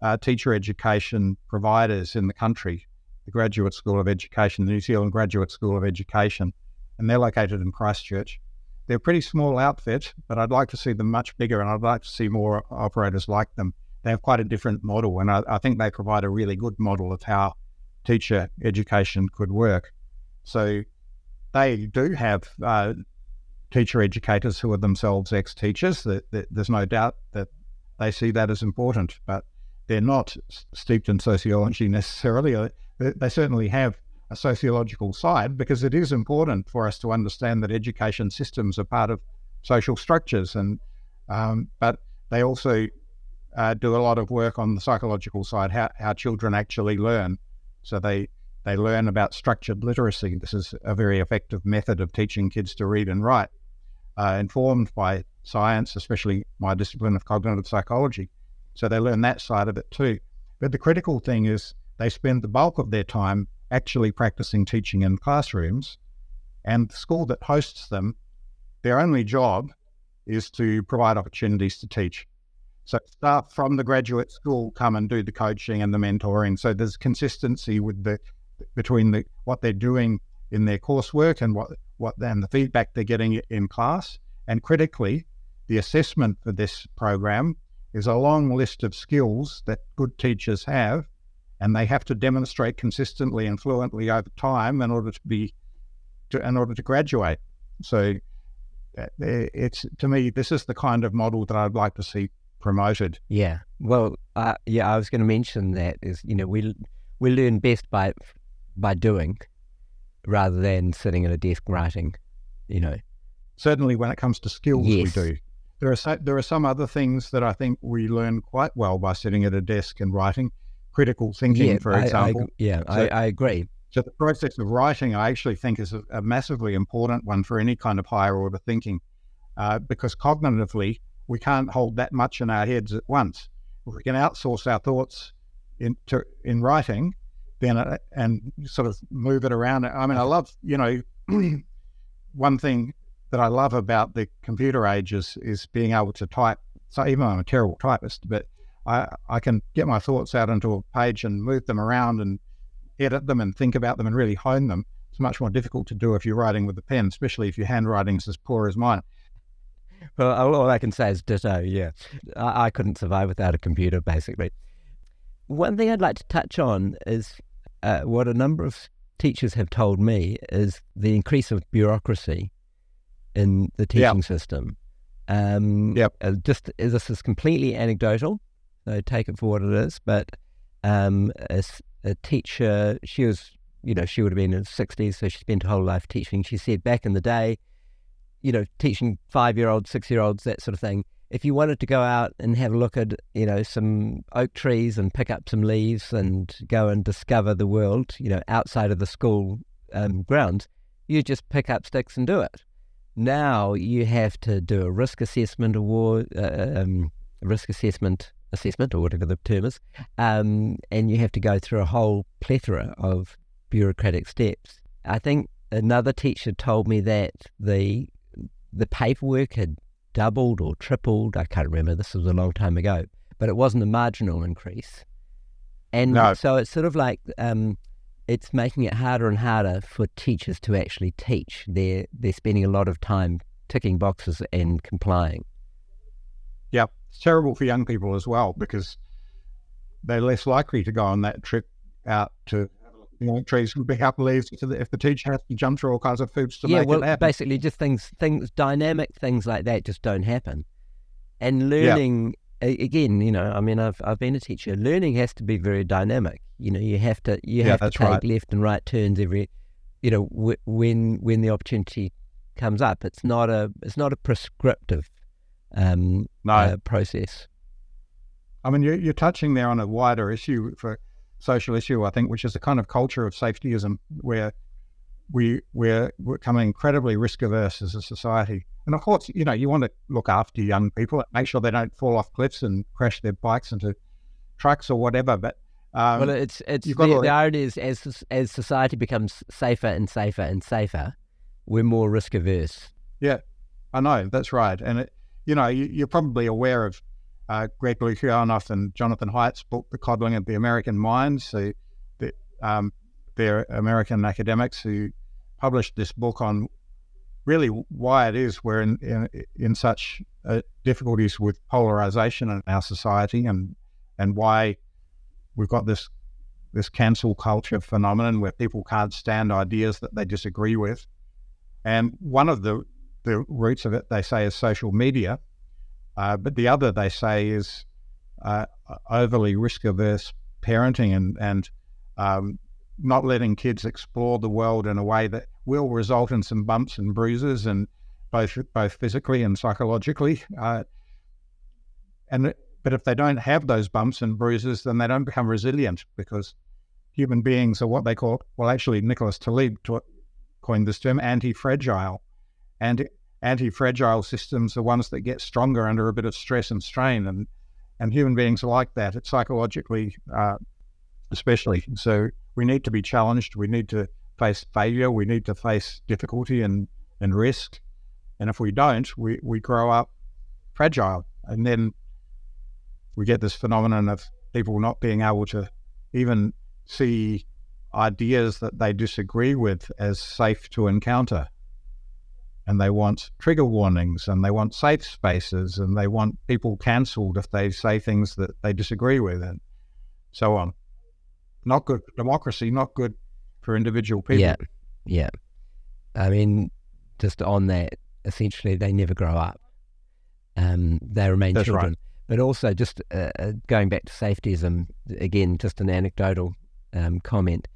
uh, teacher education providers in the country, the Graduate School of Education, the New Zealand Graduate School of Education, and they're located in Christchurch. They're a pretty small outfit, but I'd like to see them much bigger, and I'd like to see more operators like them. They have quite a different model, and I, I think they provide a really good model of how teacher education could work. So they do have uh, teacher educators who are themselves ex teachers. There's no doubt that they see that as important, but they're not steeped in sociology necessarily. Uh, they certainly have a sociological side because it is important for us to understand that education systems are part of social structures, and um, but they also uh, do a lot of work on the psychological side, how, how children actually learn. So they they learn about structured literacy. This is a very effective method of teaching kids to read and write uh, informed by science, especially my discipline of cognitive psychology. So they learn that side of it too. But the critical thing is they spend the bulk of their time actually practicing teaching in classrooms. And the school that hosts them, their only job is to provide opportunities to teach. So staff from the graduate school come and do the coaching and the mentoring. So there's consistency with the between the what they're doing in their coursework and what what and the feedback they're getting in class. And critically, the assessment for this program is a long list of skills that good teachers have and they have to demonstrate consistently and fluently over time in order to be to, in order to graduate. So uh, it's to me this is the kind of model that I'd like to see promoted. Yeah. Well, uh, yeah, I was going to mention that is you know we we learn best by by doing rather than sitting at a desk writing. You know. Certainly, when it comes to skills, yes. we do. There are so, there are some other things that I think we learn quite well by sitting at a desk and writing. Critical thinking, yeah, for example. I, yeah, so, I, I agree. So the process of writing, I actually think, is a, a massively important one for any kind of higher order thinking, uh, because cognitively we can't hold that much in our heads at once. If we can outsource our thoughts into in writing, then and sort of move it around. I mean, I love you know one thing that I love about the computer age is, is being able to type. So even I'm a terrible typist, but I, I can get my thoughts out into a page and move them around and edit them and think about them and really hone them. It's much more difficult to do if you're writing with a pen, especially if your handwriting's as poor as mine. Well, all I can say is ditto. Yeah, I, I couldn't survive without a computer, basically. One thing I'd like to touch on is uh, what a number of teachers have told me is the increase of bureaucracy in the teaching yep. system. Um, yep. Uh, just this is completely anecdotal, so take it for what it is. But um, a, a teacher, she was, you know, she would have been in her sixties, so she spent her whole life teaching. She said back in the day, you know, teaching five-year-olds, six-year-olds, that sort of thing. If you wanted to go out and have a look at, you know, some oak trees and pick up some leaves and go and discover the world, you know, outside of the school um, grounds, you just pick up sticks and do it. Now you have to do a risk assessment award, uh, um, risk assessment assessment or whatever the term is, um, and you have to go through a whole plethora of bureaucratic steps. I think another teacher told me that the the paperwork had doubled or tripled. I can't remember. This was a long time ago, but it wasn't a marginal increase. And no. so it's sort of like um, it's making it harder and harder for teachers to actually teach. They're they're spending a lot of time ticking boxes and complying. Yeah, it's terrible for young people as well because they're less likely to go on that trip out to you know, trees and up leaves if the teacher has to jump through all kinds of hoops to yeah, make well, it happen. basically, just things, things, dynamic things like that just don't happen. And learning again, you know, I mean, I've I've been a teacher. Learning has to be very dynamic. You know, you have to you yeah, have to take right. left and right turns every, you know, w- when when the opportunity comes up. It's not a it's not a prescriptive um, no. uh, process. I mean, you're, you're touching there on a wider issue for social issue, I think, which is a kind of culture of safetyism where we we're becoming incredibly risk averse as a society. And of course, you know, you want to look after young people, make sure they don't fall off cliffs and crash their bikes into trucks or whatever. But um, well, it's it's the, the irony is as as society becomes safer and safer and safer, we're more risk averse. Yeah, I know that's right. And it, you know, you, are probably aware of uh, Greg Lukianoff and Jonathan Haidt's book, The Coddling of the American Mind. So, the, um, they're American academics who published this book on really why it is we're in in, in such uh, difficulties with polarization in our society, and and why we've got this this cancel culture phenomenon where people can't stand ideas that they disagree with. And one of the the roots of it, they say, is social media, uh, but the other they say is uh, overly risk averse parenting and and um, not letting kids explore the world in a way that will result in some bumps and bruises, and both both physically and psychologically. Uh, and but if they don't have those bumps and bruises, then they don't become resilient because human beings are what they call well, actually, Nicholas Taleb coined this term anti-fragile, and anti-fragile systems are ones that get stronger under a bit of stress and strain, and and human beings like that. It's psychologically, uh, especially so we need to be challenged. We need to face failure. We need to face difficulty and, and risk. And if we don't, we, we grow up fragile. And then we get this phenomenon of people not being able to even see ideas that they disagree with as safe to encounter. And they want trigger warnings and they want safe spaces and they want people cancelled if they say things that they disagree with and so on. not good for democracy, not good for individual people. Yeah, yeah. I mean, just on that, essentially, they never grow up. Um, they remain That's children. right. But also, just uh, uh, going back to safetyism, again, just an anecdotal um, comment.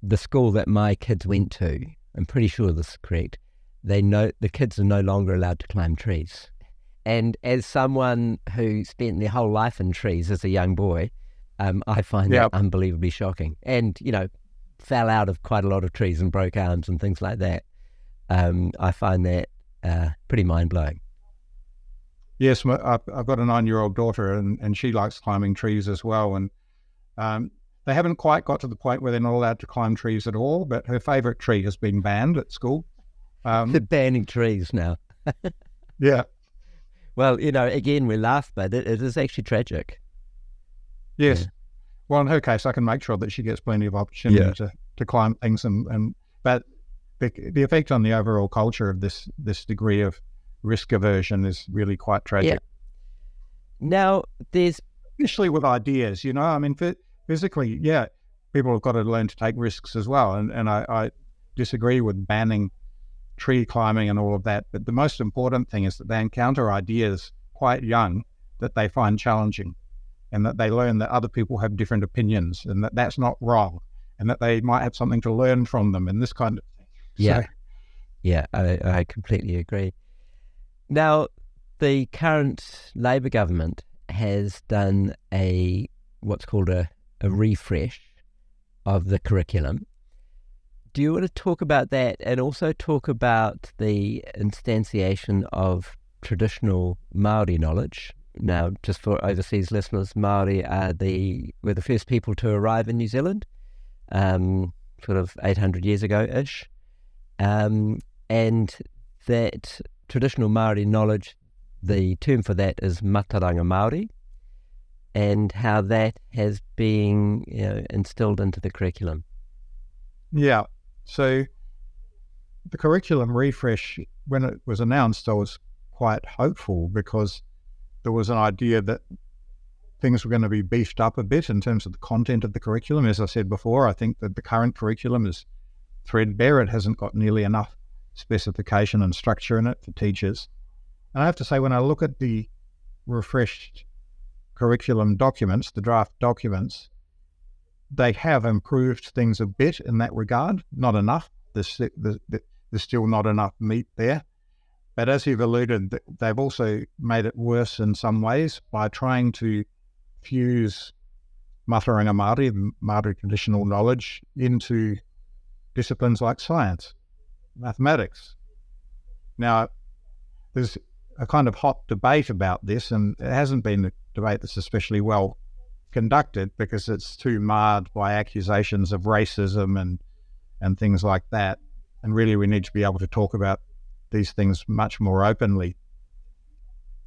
The school that my kids went to, I'm pretty sure this is correct. They know the kids are no longer allowed to climb trees. And as someone who spent their whole life in trees as a young boy, um, I find Yep. that unbelievably shocking. And you know, fell out of quite a lot of trees and broke arms and things like that. Um, I find that uh, pretty mind blowing. Yes, I've, got a nine-year-old daughter, and, and she likes climbing trees as well. And um, they haven't quite got to the point where they're not allowed to climb trees at all. But her favourite tree has been banned at school. Um, They're banning trees now. yeah, Well, you know, again, we laugh, but it, it is actually tragic. yes. Yeah. Well, in her case, I can make sure that she gets plenty of opportunity Yeah. to, to climb things, and, and but the, the effect on the overall culture of this this degree of risk aversion is really quite tragic. Now, there's especially with ideas, you know. I mean, phy- physically, yeah, people have got to learn to take risks as well. And, and I, I disagree with banning tree climbing and all of that. But the most important thing is that they encounter ideas quite young that they find challenging and that they learn that other people have different opinions and that that's not wrong and that they might have something to learn from them and this kind of thing. Yeah. So, Yeah, I, I completely agree. Now, the current Labor government has done a what's called a, a refresh of the curriculum. Do you want to talk about that and also talk about the instantiation of traditional Maori knowledge? Now, just for overseas listeners, Maori are the were the first people to arrive in New Zealand, um, sort of 800 years ago ish. Um, and that traditional Maori knowledge, the term for that is Matauranga Maori, and how that has been you know, instilled into the curriculum. Yeah. So the curriculum refresh, when it was announced, I was quite hopeful because there was an idea that things were going to be beefed up a bit in terms of the content of the curriculum. As I said before, I think that the current curriculum is threadbare. It hasn't got nearly enough specification and structure in it for teachers. And I have to say, when I look at the refreshed curriculum documents, the draft documents, they have improved things a bit in that regard. Not enough. There's, there's, still not enough meat there. But as you've alluded, they've also made it worse in some ways by trying to fuse Mātauranga Māori, Māori traditional knowledge, into disciplines like science, mathematics. Now, there's a kind of hot debate about this, and it hasn't been a debate that's especially well conducted because it's too marred by accusations of racism and and things like that. And really, we need to be able to talk about these things much more openly.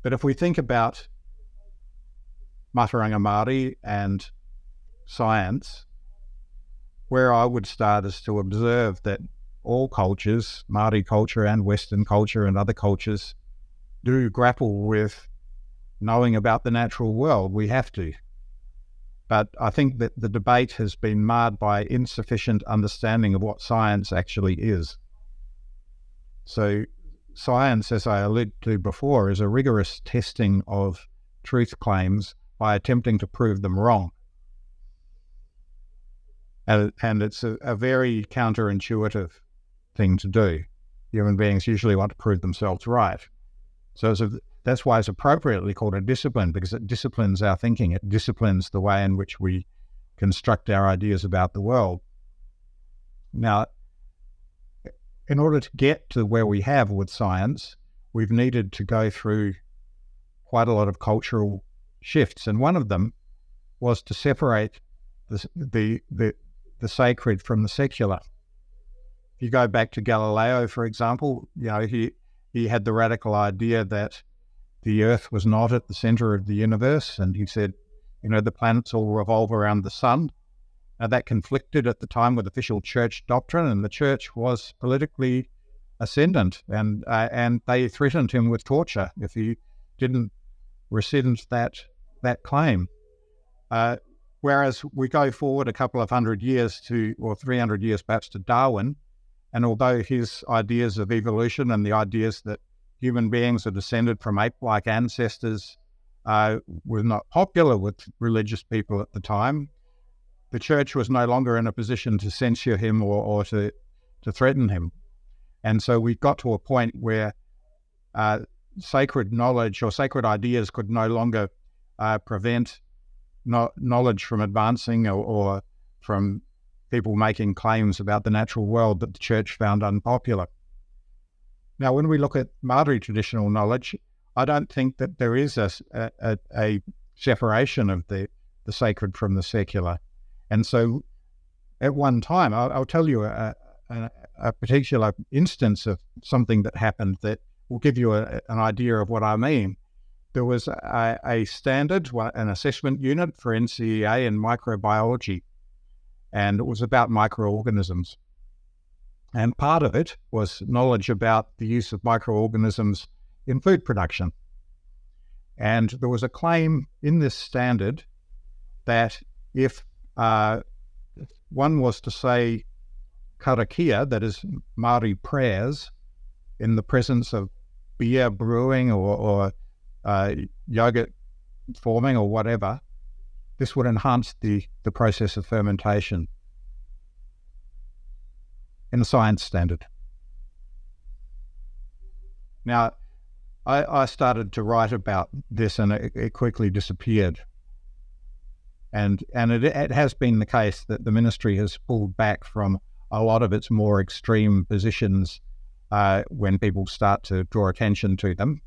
But if we think about Mātauranga Māori and science, where I would start is to observe that all cultures, Māori culture and Western culture and other cultures, do grapple with knowing about the natural world. We have to. But I think that the debate has been marred by insufficient understanding of what science actually is. So, science, as I alluded to before, is a rigorous testing of truth claims by attempting to prove them wrong. And, and it's a, a very counterintuitive thing to do. Human beings usually want to prove themselves right. So it's a, that's why it's appropriately called a discipline because it disciplines our thinking. It disciplines the way in which we construct our ideas about the world. Now, in order to get to where we have with science, we've needed to go through quite a lot of cultural shifts, and one of them was to separate the the the, the sacred from the secular. If you go back to Galileo, for example, you know he he had the radical idea that the Earth was not at the center of the universe, and he said, you know, the planets all revolve around the sun. Now that conflicted at the time with official church doctrine, and the church was politically ascendant, and uh, and they threatened him with torture if he didn't rescind that that claim. Uh, Whereas we go forward a couple of hundred years to, or 300 years perhaps to Darwin, and although his ideas of evolution and the ideas that human beings are descended from ape like ancestors uh, were not popular with religious people at the time, the church was no longer in a position to censure him or, or to, to threaten him. And so we got to a point where uh, sacred knowledge or sacred ideas could no longer uh, prevent no- knowledge from advancing or, or from people making claims about the natural world that the church found unpopular. Now, when we look at Maori traditional knowledge, I don't think that there is a, a, a separation of the, the sacred from the secular. And so at one time, I'll, I'll tell you a, a, a, particular instance of something that happened that will give you an idea of what I mean there was a, a standard, an assessment unit for NCEA in microbiology, and it was about microorganisms. And part of it was knowledge about the use of microorganisms in food production. And there was a claim in this standard that if uh, one was to say karakia, that is Maori prayers, in the presence of beer brewing or, or uh, yogurt forming or whatever, this would enhance the, the process of fermentation in science standard. Now, I, I started to write about this and it, it quickly disappeared. And, and it, it has been the case that the ministry has pulled back from a lot of its more extreme positions uh, when people start to draw attention to them.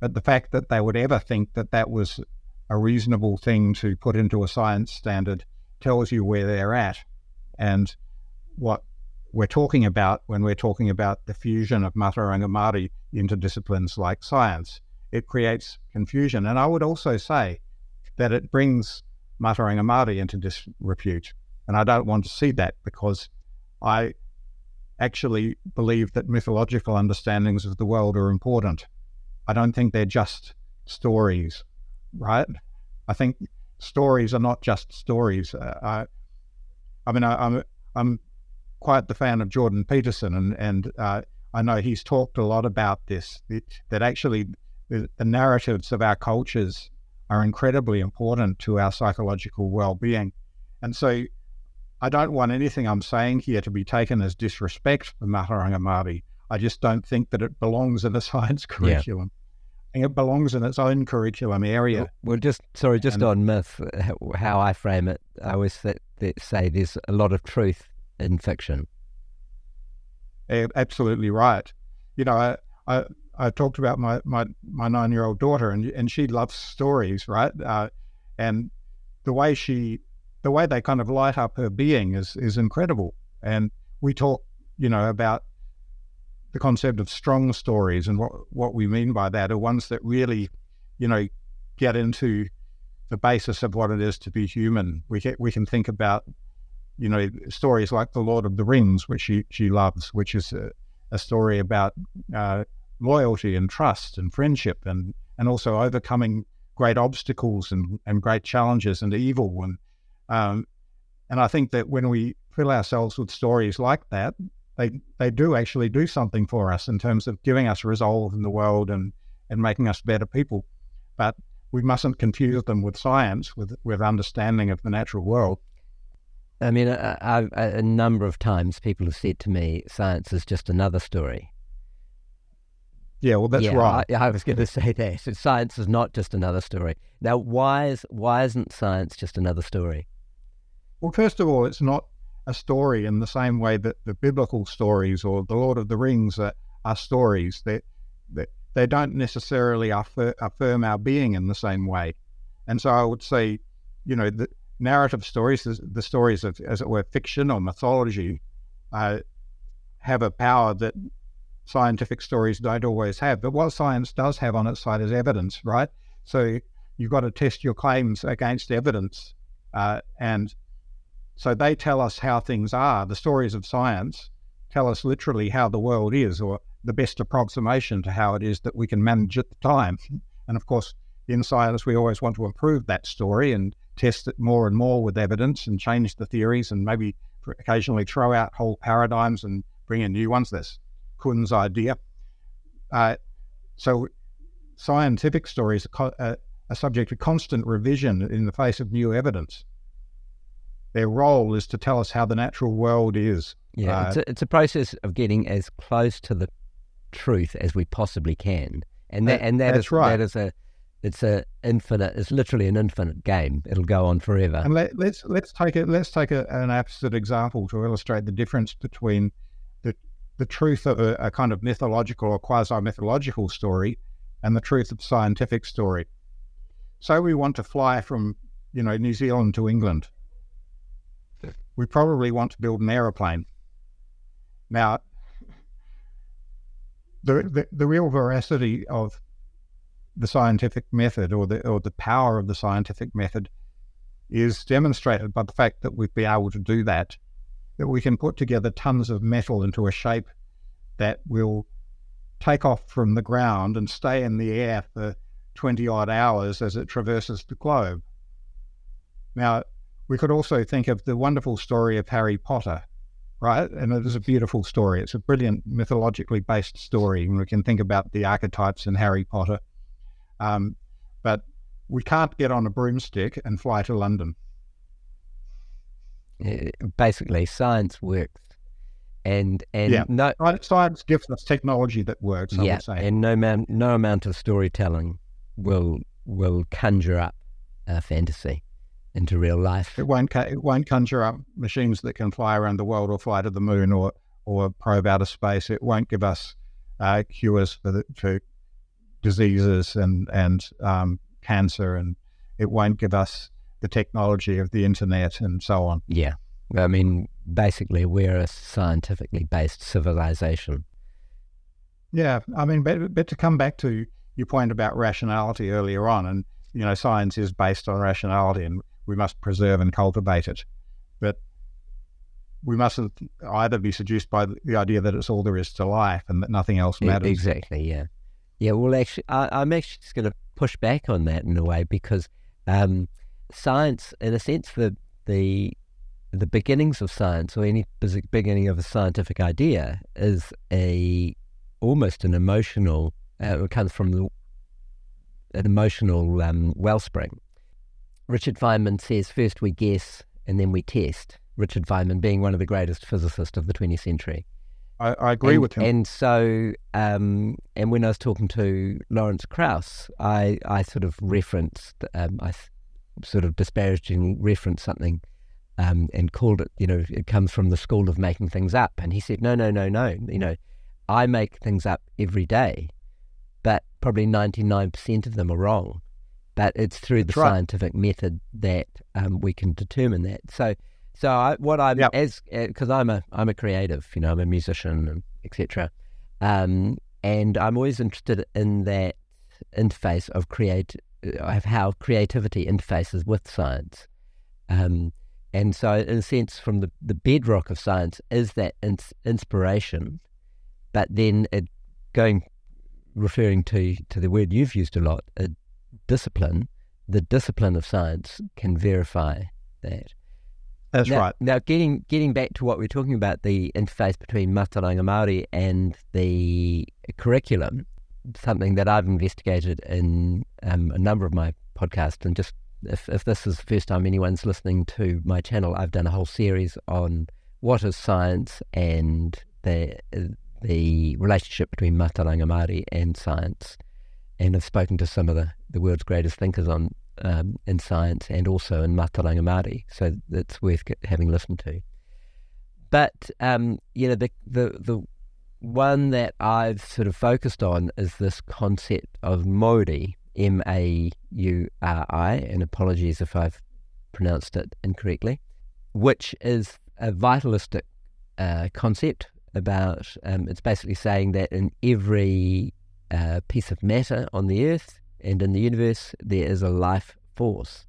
But the fact that they would ever think that that was a reasonable thing to put into a science standard tells you where they're at and what we're talking about when we're talking about the fusion of Mātauranga Māori into disciplines like science. It creates confusion. And I would also say that it brings Mātauranga Māori into disrepute. And I don't want to see that because I actually believe that mythological understandings of the world are important. I don't think they're just stories, right? I think stories are not just stories. Uh, I, I mean, I, I'm, I'm quite the fan of Jordan Peterson, and and uh, I know he's talked a lot about this. That actually, the, the narratives of our cultures are incredibly important to our psychological well-being, and so I don't want anything I'm saying here to be taken as disrespect for Mātauranga Māori. I just don't think that it belongs in a science curriculum. Yeah. it belongs in its own curriculum area. Well, just sorry, just and, on myth, how I frame it, I always say there's a lot of truth in fiction. Absolutely right. You know, I, I, I talked about my, my, my nine year old daughter, and and she loves stories, right? Uh, and the way she, the way they kind of light up her being is is incredible. And we talk, you know, about the concept of strong stories and what, what we mean by that are ones that really, you know, get into the basis of what it is to be human. We can, we can think about, you know, stories like The Lord of the Rings, which she, she loves, which is a, a story about uh, loyalty and trust and friendship and, and also overcoming great obstacles and, and great challenges and evil. And, um, and I think that when we fill ourselves with stories like that, they they do actually do something for us in terms of giving us resolve in the world and and making us better people. But we mustn't confuse them with science, with with understanding of the natural world. I mean, a, number of times people have said to me, "Science is just another story." Yeah, well, that's yeah, right. I, I was going to say that science is not just another story. Now, why is why isn't science just another story? Well, first of all, it's not a story in the same way that the biblical stories or the Lord of the Rings are, are stories. That they, they, don't necessarily affir- affirm our being in the same way. And so I would say, you know, the narrative stories, the stories of, as it were, fiction or mythology, uh, have a power that scientific stories don't always have. But what science does have on its side is evidence, right? So you've got to test your claims against evidence. Uh, and so they tell us how things are. The stories of science tell us literally how the world is, or the best approximation to how it is that we can manage at the time. And of course, in science, we always want to improve that story and test it more and more with evidence and change the theories and maybe occasionally throw out whole paradigms and bring in new ones. That's Kuhn's idea. Uh, so scientific stories are, are subject to constant revision in the face of new evidence. Their role is to tell us how the natural world is. Yeah, uh, it's, a, it's a process of getting as close to the truth as we possibly can, and that, that and that that's is, right. That is a it's a infinite. It's literally an infinite game. It'll go on forever. And let, us let's, let's take it. Let's take a, an opposite example to illustrate the difference between the the truth of a, a kind of mythological or quasi mythological story and the truth of scientific story. So we want to fly from you know New Zealand to England. We probably want to build an aeroplane. Now, the, the, the real veracity of the scientific method or the or the power of the scientific method is demonstrated by the fact that we've been able to do that, that we can put together tons of metal into a shape that will take off from the ground and stay in the air for 20 odd hours as it traverses the globe. Now, we could also think of the wonderful story of Harry Potter, right? And it is a beautiful story. It's a brilliant mythologically based story. And we can think about the archetypes in Harry Potter um, but we can't get on a broomstick and fly to London. Basically, science works, and and yeah. no science gives us technology that works. I yeah, and no man, no amount of storytelling will will conjure up a fantasy into real life. It won't. It won't conjure up machines that can fly around the world or fly to the moon or or probe outer space. It won't give us uh, cures for the, for diseases and and um, cancer, and it won't give us the technology of the internet and so on. Yeah, I mean, basically, we're a scientifically based civilization. Yeah, I mean, but, but to come back to your point about rationality earlier on, and you know, science is based on rationality, and we must preserve and cultivate it. But we mustn't either be seduced by the idea that it's all there is to life and that nothing else matters. Exactly. Yeah. Yeah, well, actually, I, am actually just going to push back on that in a way because um, science, in a sense, the the the beginnings of science or any beginning of a scientific idea is a almost an emotional. Uh, it comes from the, an emotional um, wellspring. Richard Feynman says, first we guess and then we test. Richard Feynman being one of the greatest physicists of the 20th century. I, I agree and, with him. And so, um, and when I was talking to Lawrence Krauss, I, I sort of referenced, um, I sort of disparagingly referenced something um, and called it, you know, it comes from the school of making things up. And he said, no, no, no, no. You know, I make things up every day, but probably 99% of them are wrong. But it's through That's the right. scientific method that um, we can determine that. So, so I, what I'm yep. as because uh, I'm a I'm a creative, you know, I'm a musician etc. Um, and I'm always interested in that interface of create uh, of how creativity interfaces with science. Um, and so, in a sense, from the, the bedrock of science is that ins- inspiration, but then it, going referring to to the word you've used a lot, a discipline. The discipline of science can verify that. That's now, right. Now, getting getting back to what we're talking about, the interface between Mātauranga Māori and the curriculum, something that I've investigated in um, a number of my podcasts. And just if, if this is the first time anyone's listening to my channel, I've done a whole series on what is science and the the relationship between Mātauranga Māori and science. And I've spoken to some of the, the world's greatest thinkers on um, in science and also in Mātauranga Māori, so it's worth having listened to. But um, you know, the the the one that I've sort of focused on is this concept of Mauri, M A U R I, and apologies if I've pronounced it incorrectly, which is a vitalistic uh, concept about. Um, it's basically saying that in every uh, piece of matter on the earth and in the universe there is a life force.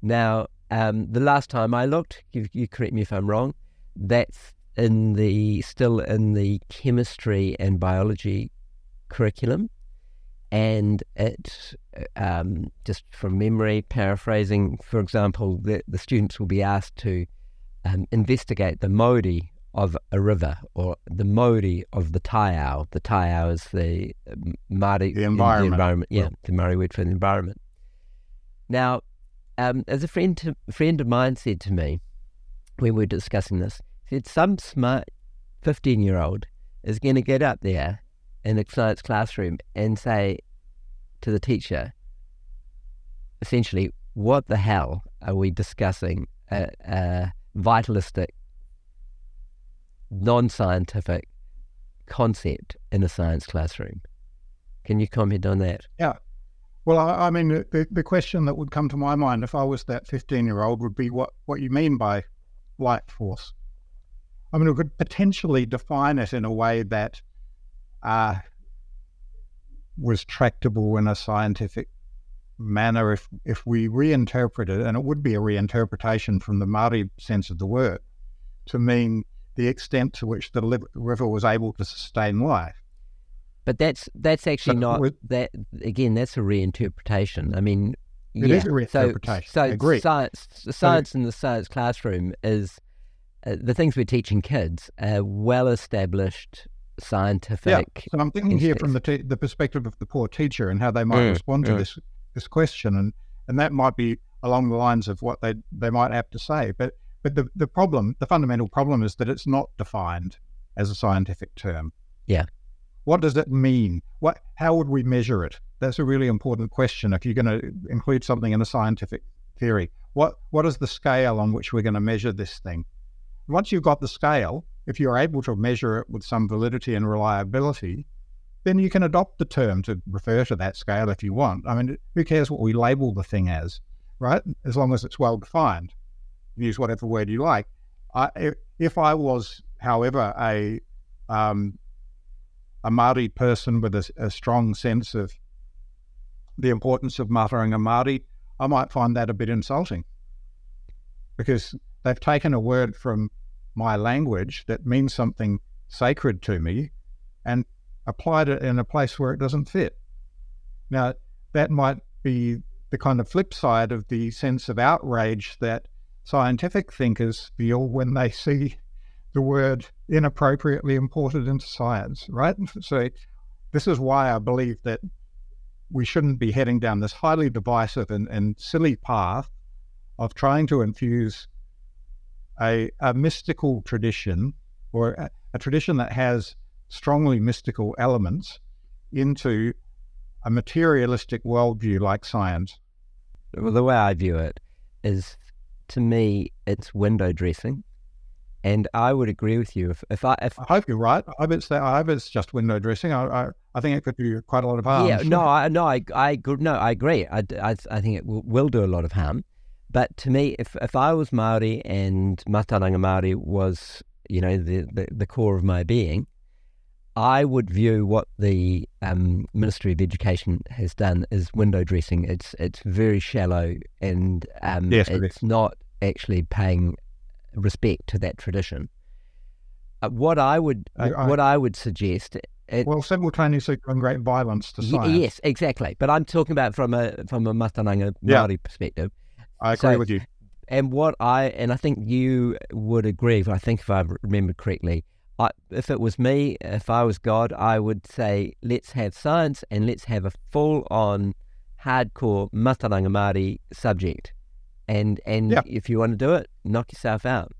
Now, um, the last time I looked, you, you, correct me if I'm wrong, that's in the still in the chemistry and biology curriculum, and it, um, just from memory, paraphrasing, for example, the, the students will be asked to um, investigate the mauri of a river or the mauri of the taiao. The taiao is the um, Māori the environment. The environment yeah, the Māori word for the environment. Now, um, as a friend to, friend of mine said to me when we were discussing this, said some smart fifteen year old is going to get up there in a science classroom and say to the teacher, essentially, what the hell are we discussing a, a vitalistic, non scientific concept in a science classroom? Can you comment on that? Yeah. Well, I, I mean, the, the question that would come to my mind if I was that 15 year old would be what, what you mean by light force. I mean, we could potentially define it in a way that uh, was tractable in a scientific manner if if we reinterpret it, and it would be a reinterpretation from the Māori sense of the word, to mean the extent to which the river was able to sustain life. But that's that's actually so not that again. That's a reinterpretation. I mean, it yeah, is a reinterpretation. So, so agree. science, science so, in the science classroom is uh, the things we're teaching kids are well established scientific. Yeah. So I'm thinking here from the te- the perspective of the poor teacher and how they might mm, respond to mm. this this question, and and that might be along the lines of what they they might have to say. But but the the problem, the fundamental problem, is that it's not defined as a scientific term. Yeah. What does it mean? What how would we measure it? That's a really important question. If you're going to include something in a scientific theory, what what is the scale on which we're going to measure this thing? Once you've got the scale, if you're able to measure it with some validity and reliability, then you can adopt the term to refer to that scale if you want. I mean, who cares what we label the thing as, right? As long as it's well defined. Use whatever word you like. I, if I was, however, a um, a Māori person with a, a, strong sense of the importance of Mātauranga Māori, I might find that a bit insulting because they've taken a word from my language that means something sacred to me and applied it in a place where it doesn't fit. Now, that might be the kind of flip side of the sense of outrage that scientific thinkers feel when they see the word inappropriately imported into science, right? So, this is why I believe that we shouldn't be heading down this highly divisive and, and silly path of trying to infuse a, a mystical tradition or a, a tradition that has strongly mystical elements into a materialistic worldview like science? Well, the way I view it is, to me, it's window dressing, and I would agree with you. If, if I, if I hope you're right. I hope it's that. I hope it's just window dressing. I, I, I think it could do quite a lot of harm. Yeah, no, I, no, I, I, no, I agree. I, I, I think it will, will do a lot of harm. But to me, if, if I was Maori and Mātauranga Maori was, you know, the, the, the, core of my being, I would view what the um, Ministry of Education has done as window dressing. It's it's very shallow and um, yes, it's not actually paying respect to that tradition. Uh, what I would I, I, what I would suggest. It, well, simultaneously doing great violence to science. Y- yes, exactly. But I'm talking about from a from a Mātauranga Maori yeah. perspective I agree so, with you. And what I and I think you would agree. I think if I remember correctly, I, if it was me, if I was God, I would say let's have science and let's have a full-on, hardcore Mātauranga Māori subject, and and yeah. if you want to do it, knock yourself out.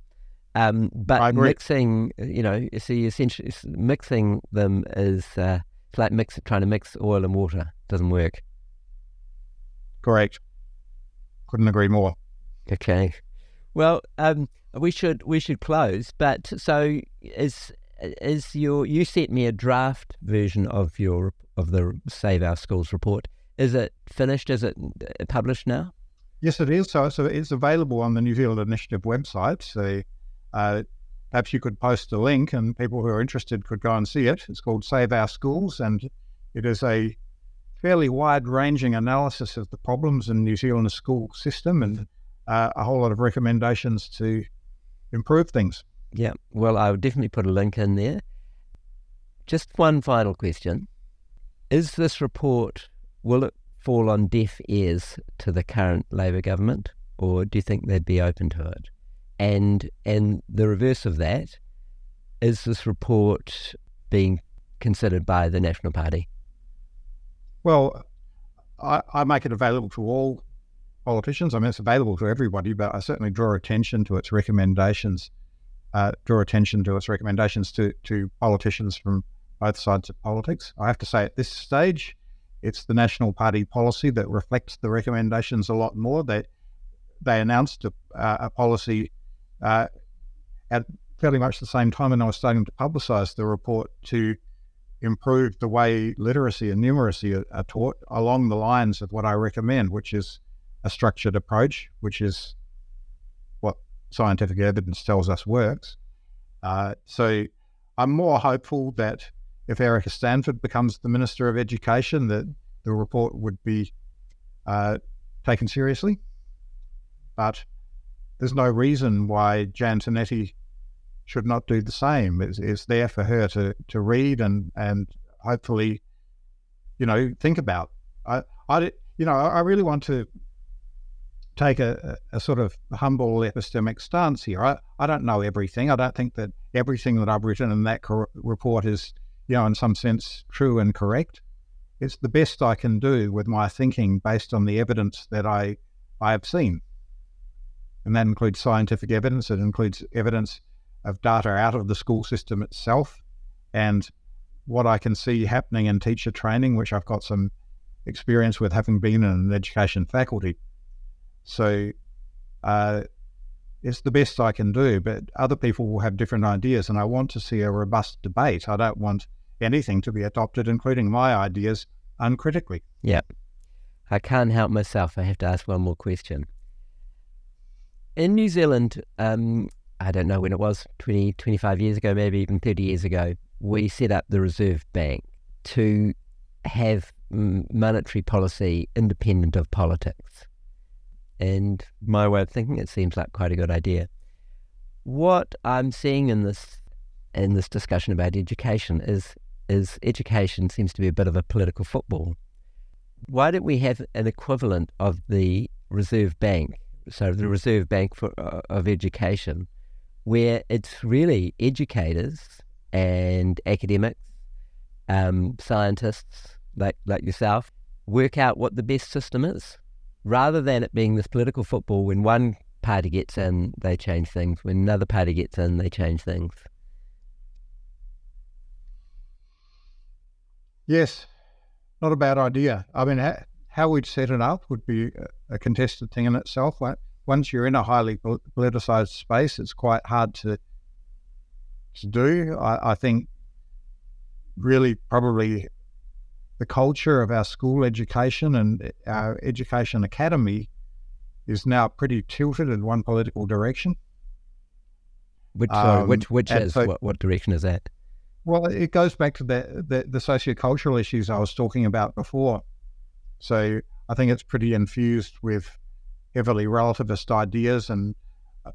Um, but mixing, you know, see, essentially mixing them is uh, it's like mix, trying to mix oil and water. It Doesn't work. Correct. Couldn't agree more. Okay. Well, um, we should we should close. But so is is your you sent me a draft version of your of the Save Our Schools report. Is it finished? Is it uh, published now? Yes, it is. So, so it's available on the New Zealand Initiative website. So, uh, perhaps you could post a link, and people who are interested could go and see it. It's called Save Our Schools, and it is a fairly wide ranging analysis of the problems in New Zealand's school system and uh, a whole lot of recommendations to improve things. Yeah, well, I would definitely put a link in there. Just one final question. Is this report, will it fall on deaf ears to the current Labor government, or do you think they'd be open to it? And and the reverse of that, is this report being considered by the National Party? Well, I, I make it available to all politicians. I mean, it's available to everybody, but I certainly draw attention to its recommendations, uh, draw attention to its recommendations to, to politicians from both sides of politics. I have to say, at this stage, it's the National Party policy that reflects the recommendations a lot more. They, they announced a, uh, a policy uh, at fairly much the same time, and I was starting to publicise the report to improve the way literacy and numeracy are, are, taught along the lines of what I recommend, which is a structured approach, which is scientific evidence tells us works. Uh, so I'm more hopeful that if Erica Stanford becomes the Minister of Education, that the report would be uh, taken seriously. But there's no reason why Jan Tinetti should not do the same. It's, it's there for her to, to read and, and hopefully, you know, think about. I, I, you know, I really want to take a, a sort of humble epistemic stance here. I, I don't know everything. I don't think that everything that I've written in that cor- report is, you know, in some sense true and correct. It's the best I can do with my thinking based on the evidence that I, I have seen. And that includes scientific evidence, it includes evidence of data out of the school system itself and what I can see happening in teacher training, which I've got some experience with having been in an education faculty. So uh, it's the best I can do, but other people will have different ideas, and I want to see a robust debate. I don't want anything to be adopted, including my ideas, uncritically. Yeah. I can't help myself. I have to ask one more question. In New Zealand, um, I don't know when it was, 20, 25 years ago, maybe even 30 years ago, we set up the Reserve Bank to have monetary policy independent of politics. And my way of thinking, it seems like quite a good idea. What I'm seeing in this in this discussion about education is is education seems to be a bit of a political football. Why don't we have an equivalent of the Reserve Bank, so the Reserve Bank for, uh, of Education, where it's really educators and academics, um, scientists like like yourself, work out what the best system is, rather than it being this political football. When one party gets in, they change things. When another party gets in, they change things. Yes, not a bad idea. I mean, how we'd set it up would be a contested thing in itself once you're in a highly politicized space, it's quite hard to to do. I, I think really probably the culture of our school education and our education academy is now pretty tilted in one political direction. Which um, which which is so, what, what direction is that? Well, it goes back to the, the the sociocultural issues I was talking about before. So I think it's pretty infused with heavily relativist ideas and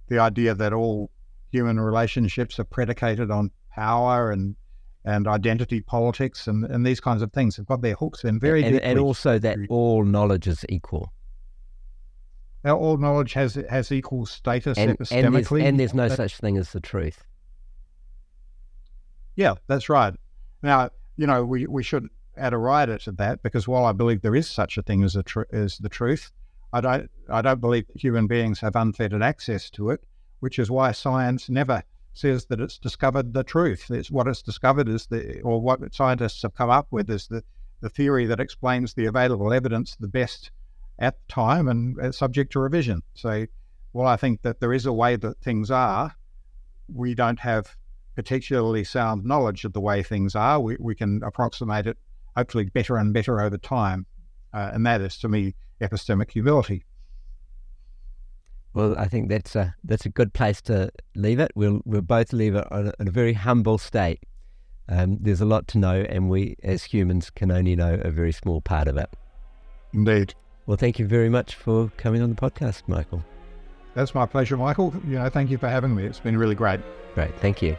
the idea that all human relationships are predicated on power and and identity politics and, and these kinds of things have got their hooks in very and, and also that all knowledge is equal. Now, all knowledge has has equal status and, epistemically, and there's, and there's no such thing as the truth. Yeah, that's right. Now, you know, we, we should add a rider to that because while I believe there is such a thing as a tr- as the truth, I don't, I don't believe that human beings have unfettered access to it, which is why science never says that it's discovered the truth. It's what it's discovered is the, or what scientists have come up with is the, the theory that explains the available evidence the best at the time and uh, subject to revision. So, while I think that there is a way that things are, we don't have particularly sound knowledge of the way things are. We, we can approximate it hopefully better and better over time. Uh, and that is, to me, epistemic humility. Well, I think that's a that's a good place to leave it. We'll we'll both leave it on a, in a very humble state. Um, there's a lot to know, and we as humans can only know a very small part of it. Indeed. Well, thank you very much for coming on the podcast, Michael. That's my pleasure, Michael. You know, thank you for having me. It's been really great. Great. Thank you.